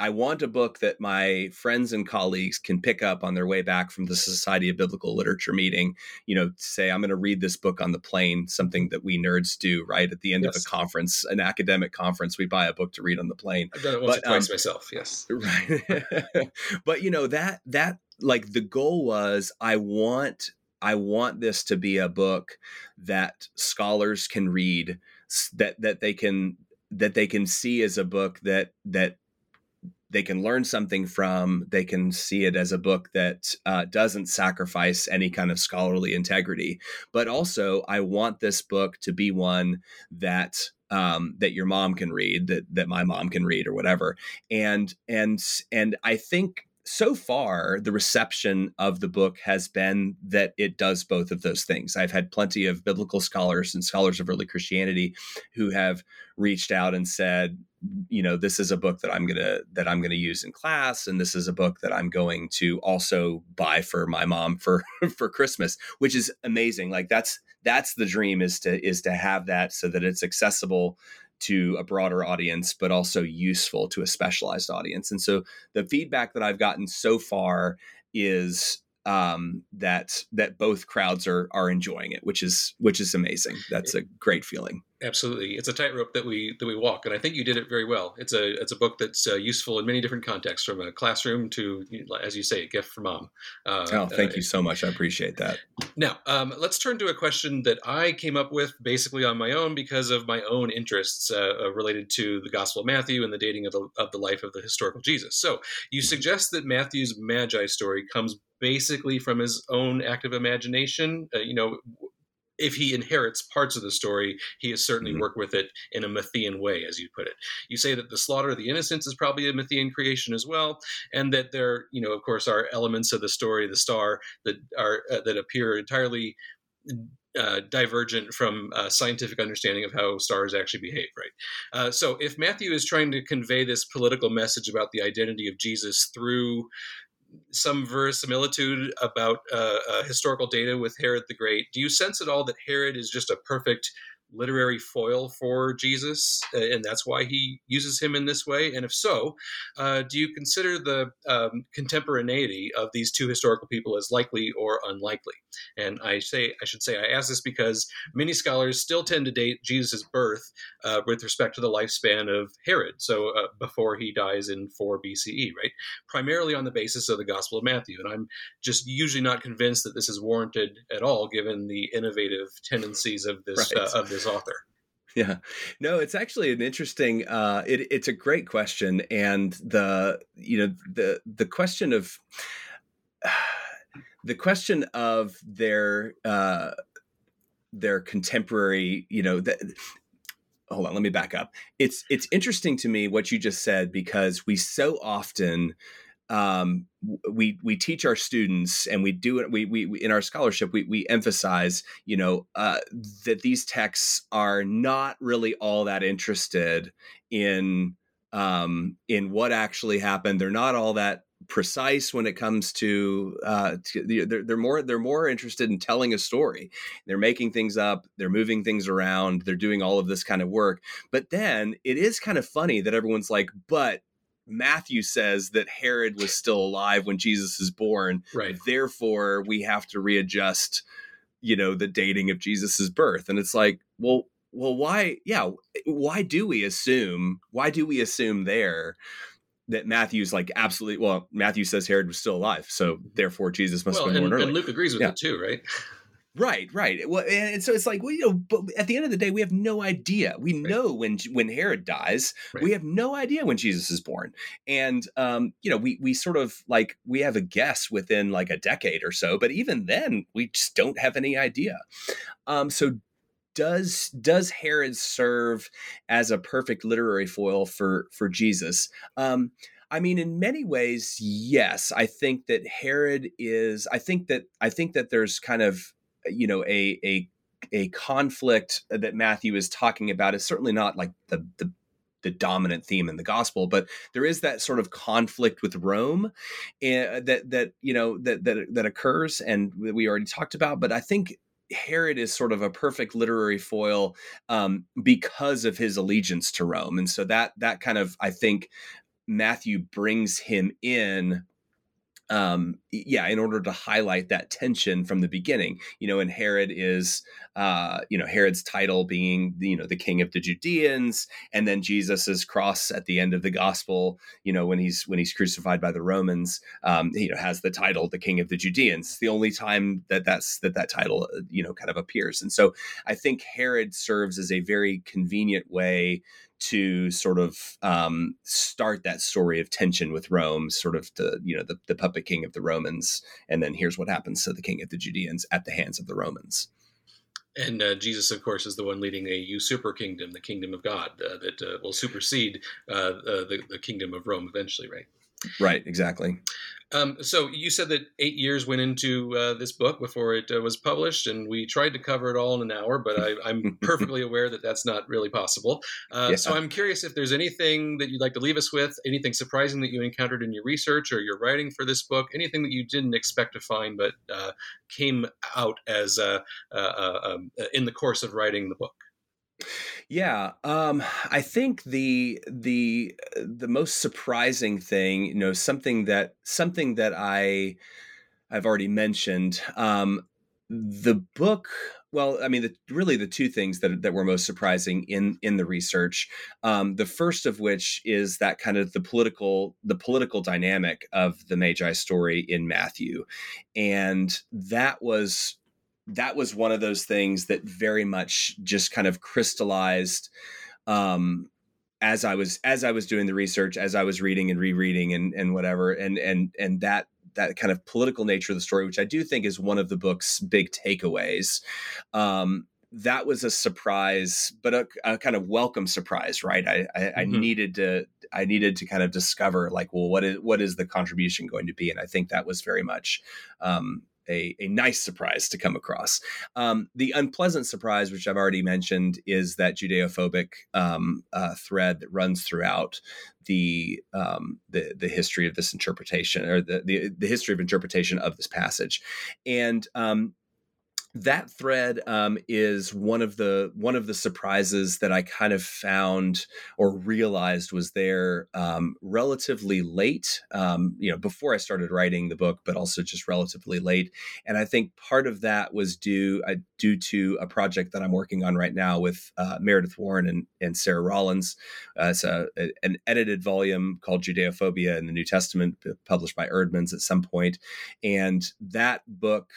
[SPEAKER 3] I want a book that my friends and colleagues can pick up on their way back from the Society of Biblical Literature meeting. You know, say, I'm going to read this book on the plane, something that we nerds do, right? At the end yes. of a conference, an academic conference, we buy a book to read on the plane.
[SPEAKER 2] I've done it once but, or twice um, myself, yes.
[SPEAKER 3] Right. but, you know, that, that, like the goal was I want I want this to be a book that scholars can read that that they can that they can see as a book that that they can learn something from. They can see it as a book that uh, doesn't sacrifice any kind of scholarly integrity. But also, I want this book to be one that um, that your mom can read, that that my mom can read, or whatever. And and and I think so far, the reception of the book has been that it does both of those things. I've had plenty of biblical scholars and scholars of early Christianity who have reached out and said, you know, this is a book that I'm gonna that I'm gonna use in class, and this is a book that I'm going to also buy for my mom for for Christmas, which is amazing. Like that's that's the dream is to is to have that so that it's accessible to a broader audience, but also useful to a specialized audience. And so the feedback that I've gotten so far is um, that that both crowds are are enjoying it, which is which is amazing. That's a great feeling.
[SPEAKER 2] Absolutely, it's a tightrope that we that we walk, and I think you did it very well. It's a it's a book that's uh, useful in many different contexts, from a classroom to, as you say, a gift for mom.
[SPEAKER 3] Uh, oh, thank uh, you so much. I appreciate that.
[SPEAKER 2] Now, um, let's turn to a question that I came up with basically on my own because of my own interests uh, uh, related to the Gospel of Matthew and the dating of the of the life of the historical Jesus. So, you suggest that Matthew's Magi story comes basically from his own active imagination. Uh, you know, if he inherits parts of the story, he has certainly mm-hmm. worked with it in a Matthean way, as you put it. You say that the slaughter of the innocents is probably a Matthean creation as well, and that there, you know, of course, are elements of the story, the star, that are uh, that appear entirely uh, divergent from uh, scientific understanding of how stars actually behave, right? Uh, so, if Matthew is trying to convey this political message about the identity of Jesus through some verisimilitude about uh, uh, historical data with Herod the Great. Do you sense at all that Herod is just a perfect literary foil for Jesus, and that's why he uses him in this way? And if so, uh, do you consider the um, contemporaneity of these two historical people as likely or unlikely? And I say I should say I ask this because many scholars still tend to date Jesus' birth uh, with respect to the lifespan of Herod, so uh, before he dies in 4 BCE, right? Primarily on the basis of the Gospel of Matthew, and I'm just usually not convinced that this is warranted at all, given the innovative tendencies of this uh, right. of this author.
[SPEAKER 3] Yeah, no, it's actually an interesting. Uh, it, it's a great question, and the you know the the question of the question of their uh, their contemporary, you know, the, hold on, let me back up. It's it's interesting to me what you just said because we so often um, we we teach our students and we do it we, we, in our scholarship we, we emphasize you know uh, that these texts are not really all that interested in um, in what actually happened. They're not all that precise when it comes to, uh, to they're, they're more they're more interested in telling a story. They're making things up they're moving things around they're doing all of this kind of work. But then it is kind of funny that everyone's like but Matthew says that Herod was still alive when Jesus is born.
[SPEAKER 2] Right.
[SPEAKER 3] Therefore, we have to readjust, you know, the dating of Jesus's birth. And it's like, well, well, why? Yeah, why do we assume? Why do we assume there that Matthew's like absolutely? Well, Matthew says Herod was still alive, so therefore Jesus must well, have been
[SPEAKER 2] and,
[SPEAKER 3] born early.
[SPEAKER 2] And Luke agrees with yeah. it too, right?
[SPEAKER 3] Right, right. Well, and so it's like, well, you know, but at the end of the day, we have no idea. We right. know when when Herod dies, right. we have no idea when Jesus is born, and um, you know, we we sort of like we have a guess within like a decade or so, but even then, we just don't have any idea. Um, so does does Herod serve as a perfect literary foil for for Jesus? Um, I mean, in many ways, yes. I think that Herod is. I think that I think that there's kind of you know a a a conflict that Matthew is talking about is certainly not like the the the dominant theme in the gospel but there is that sort of conflict with rome uh, that that you know that that that occurs and we already talked about but i think herod is sort of a perfect literary foil um, because of his allegiance to rome and so that that kind of i think matthew brings him in um, yeah, in order to highlight that tension from the beginning, you know, and Herod is, uh, you know, Herod's title being, you know, the king of the Judeans, and then Jesus's cross at the end of the gospel, you know, when he's when he's crucified by the Romans, um, you know, has the title the king of the Judeans. It's the only time that that's that that title, uh, you know, kind of appears, and so I think Herod serves as a very convenient way to sort of um, start that story of tension with Rome, sort of the you know the, the puppet king of the Romans, and then here's what happens to the king of the Judeans at the hands of the Romans.
[SPEAKER 2] And uh, Jesus, of course, is the one leading a usurper kingdom, the kingdom of God, uh, that uh, will supersede uh, uh, the, the kingdom of Rome eventually, right?
[SPEAKER 3] Right, exactly.
[SPEAKER 2] Um, so you said that eight years went into uh, this book before it uh, was published, and we tried to cover it all in an hour, but I, am perfectly aware that that's not really possible. Uh, yeah. So I'm curious if there's anything that you'd like to leave us with, anything surprising that you encountered in your research or your writing for this book, anything that you didn't expect to find but uh, came out as uh, uh, um, in the course of writing the book.
[SPEAKER 3] Yeah, um, I think the the the most surprising thing, you know, something that something that I I've already mentioned. Um, the book, well, I mean, the, really the two things that that were most surprising in in the research. Um, the first of which is that kind of the political the political dynamic of the Magi story in Matthew, and that was that was one of those things that very much just kind of crystallized um, as I was as I was doing the research, as I was reading and rereading and and whatever, and and and that that kind of political nature of the story, which I do think is one of the book's big takeaways. Um, that was a surprise, but a, a, kind of welcome surprise, right? I, I, mm-hmm. I, needed to I needed to kind of discover like, well, what is what is the contribution going to be? And I think that was very much um, a, a nice surprise to come across. Um, the unpleasant surprise, which I've already mentioned, is that Judeophobic um, uh, thread that runs throughout the um, the the history of this interpretation or the, the, the history of interpretation of this passage, and um, that thread um, is one of the one of the surprises that I kind of found or realized was there um, relatively late. Um, you know, before I started writing the book, but also just relatively late. And I think part of that was due uh, due to a project that I'm working on right now with uh, Meredith Warren and, and Sarah Rollens. Uh, it's a, a, an edited volume called Judeophobia in the New Testament, published by Eerdmans at some point, and that book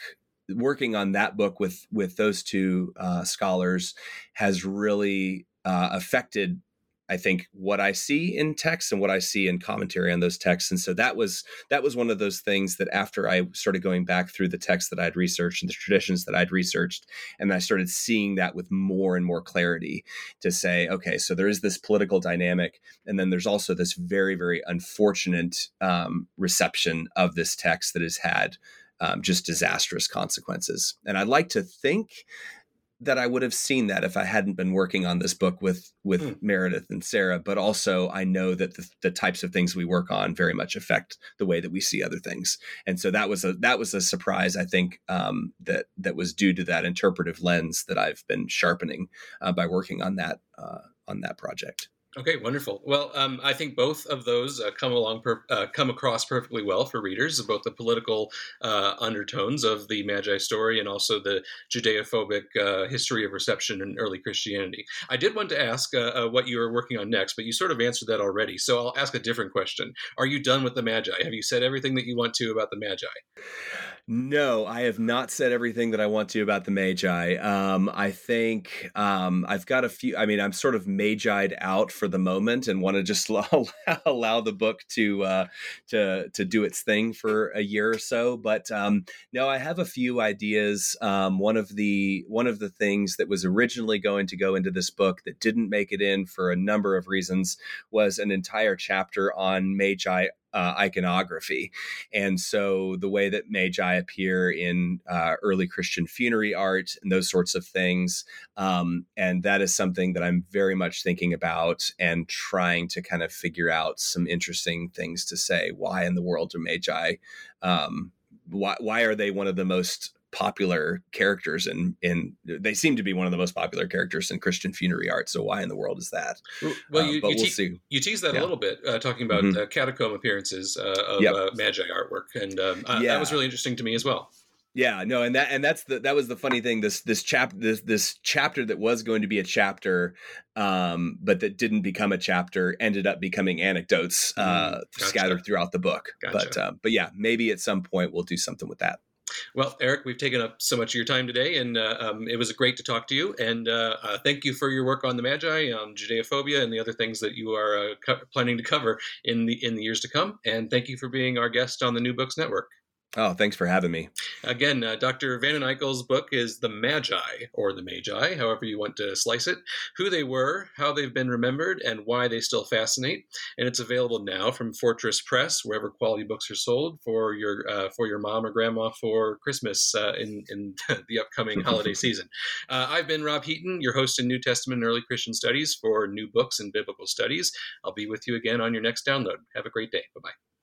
[SPEAKER 3] working on that book with with those two uh, scholars has really uh, affected I think what I see in text and what I see in commentary on those texts. And so that was that was one of those things that after I started going back through the texts that I'd researched and the traditions that I'd researched, and I started seeing that with more and more clarity to say, okay, so there is this political dynamic, and then there's also this very, very unfortunate um, reception of this text that has had um, just disastrous consequences. And I'd like to think that I would have seen that if I hadn't been working on this book with with mm. Meredith and Sarah. But also, I know that the, the, types of things we work on very much affect the way that we see other things. And so that was a that was a surprise. I think um, that that was due to that interpretive lens that I've been sharpening uh, by working on that uh, on that project.
[SPEAKER 2] Okay, wonderful. Well, um, I think both of those uh, come along, per- uh, come across perfectly well for readers. Both the political uh, undertones of the Magi story and also the Judeophobic uh, history of reception in early Christianity. I did want to ask uh, uh, what you are working on next, but you sort of answered that already. So I'll ask a different question. Are you done with the Magi? Have you said everything that you want to about the Magi?
[SPEAKER 3] No, I have not said everything that I want to about the Magi. Um, I think um, I've got a few. I mean, I'm sort of Magi'd out for the moment and want to just allow, allow the book to uh, to to do its thing for a year or so. But um, no, I have a few ideas. Um, one of the one of the things that was originally going to go into this book that didn't make it in for a number of reasons was an entire chapter on Magi uh, iconography. And so the way that magi appear in uh, early Christian funerary art and those sorts of things. Um, and that is something that I'm very much thinking about and trying to kind of figure out some interesting things to say. Why in the world are magi? Um, why, why are they one of the most popular characters in in they seem to be one of the most popular characters in Christian funerary art. So why in the world is that?
[SPEAKER 2] Well, uh, you, but you we'll see. You tease that yeah. a little bit, uh, talking about mm-hmm. catacomb appearances uh, of yep. Uh, Magi artwork, and um, uh, yeah. that was really interesting to me as well.
[SPEAKER 3] Yeah, no, and that and that's the that was the funny thing. This this chap this this chapter that was going to be a chapter, um, but that didn't become a chapter, ended up becoming anecdotes uh, mm, gotcha. scattered throughout the book. Gotcha. But uh, but yeah, maybe at some point we'll do something with that.
[SPEAKER 2] Well, Eric, we've taken up so much of your time today, and uh, um, it was great to talk to you. And uh, uh, thank you for your work on the Magi, on Judeophobia, and the other things that you are uh, co- planning to cover in the in the years to come. And thank you for being our guest on the New Books Network.
[SPEAKER 3] Oh, thanks for having me.
[SPEAKER 2] Again, uh, Dr. Vanden Eykel's book is The Magi, or The Magi, however you want to slice it, who they were, how they've been remembered, and why they still fascinate. And it's available now from Fortress Press, wherever quality books are sold, for your uh, for your mom or grandma for Christmas uh, in, in the upcoming holiday season. Uh, I've been Rob Heaton, your host in New Testament and Early Christian Studies for New Books and Biblical Studies. I'll be with you again on your next download. Have a great day. Bye bye.